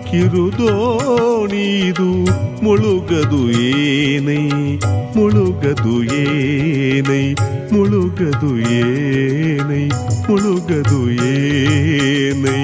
ಕಿರುದೋಣಿದು ಮುಳುಗದು ಏನೈ ಮುಳುಗದು ಏನೈ ಮುಳುಗದು ಏನೈ ಮುಳುಗದು ಏನೈ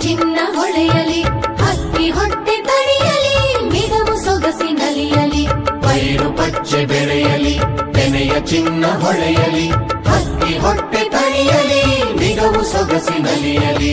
ಚಿನ್ನ ಹೊಳೆಯಲಿ, ಹಕ್ಕಿ ಹೊಟ್ಟೆ ತಡೆಯಲಿ ಮಿದವು ಸೊಗಸಿ ನಲಿಯಲಿ, ಪೈರು ಪಚ್ಚೆ ಬೆಳೆಯಲಿ ತೆನೆಯ ಚಿನ್ನ ಹೊಳೆಯಲಿ, ಹಕ್ಕಿ ಹೊಟ್ಟೆ ತಡೆಯಲಿ ಮಿಗವು ಸೊಗಸಿ ನಲಿಯಲಿ.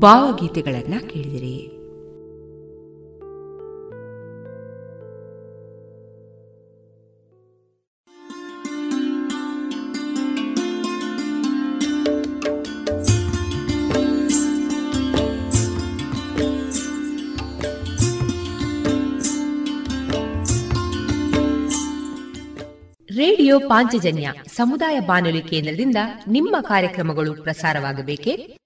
ಭಾವಗೀತೆಗಳನ್ನ ಕೇಳಿದಿರಿ. ರೇಡಿಯೋ ಪಾಂಚಜನ್ಯ ಸಮುದಾಯ ಬಾನುಲಿ ಕೇಂದ್ರದಿಂದ ನಿಮ್ಮ ಕಾರ್ಯಕ್ರಮಗಳು ಪ್ರಸಾರವಾಗಬೇಕೆ?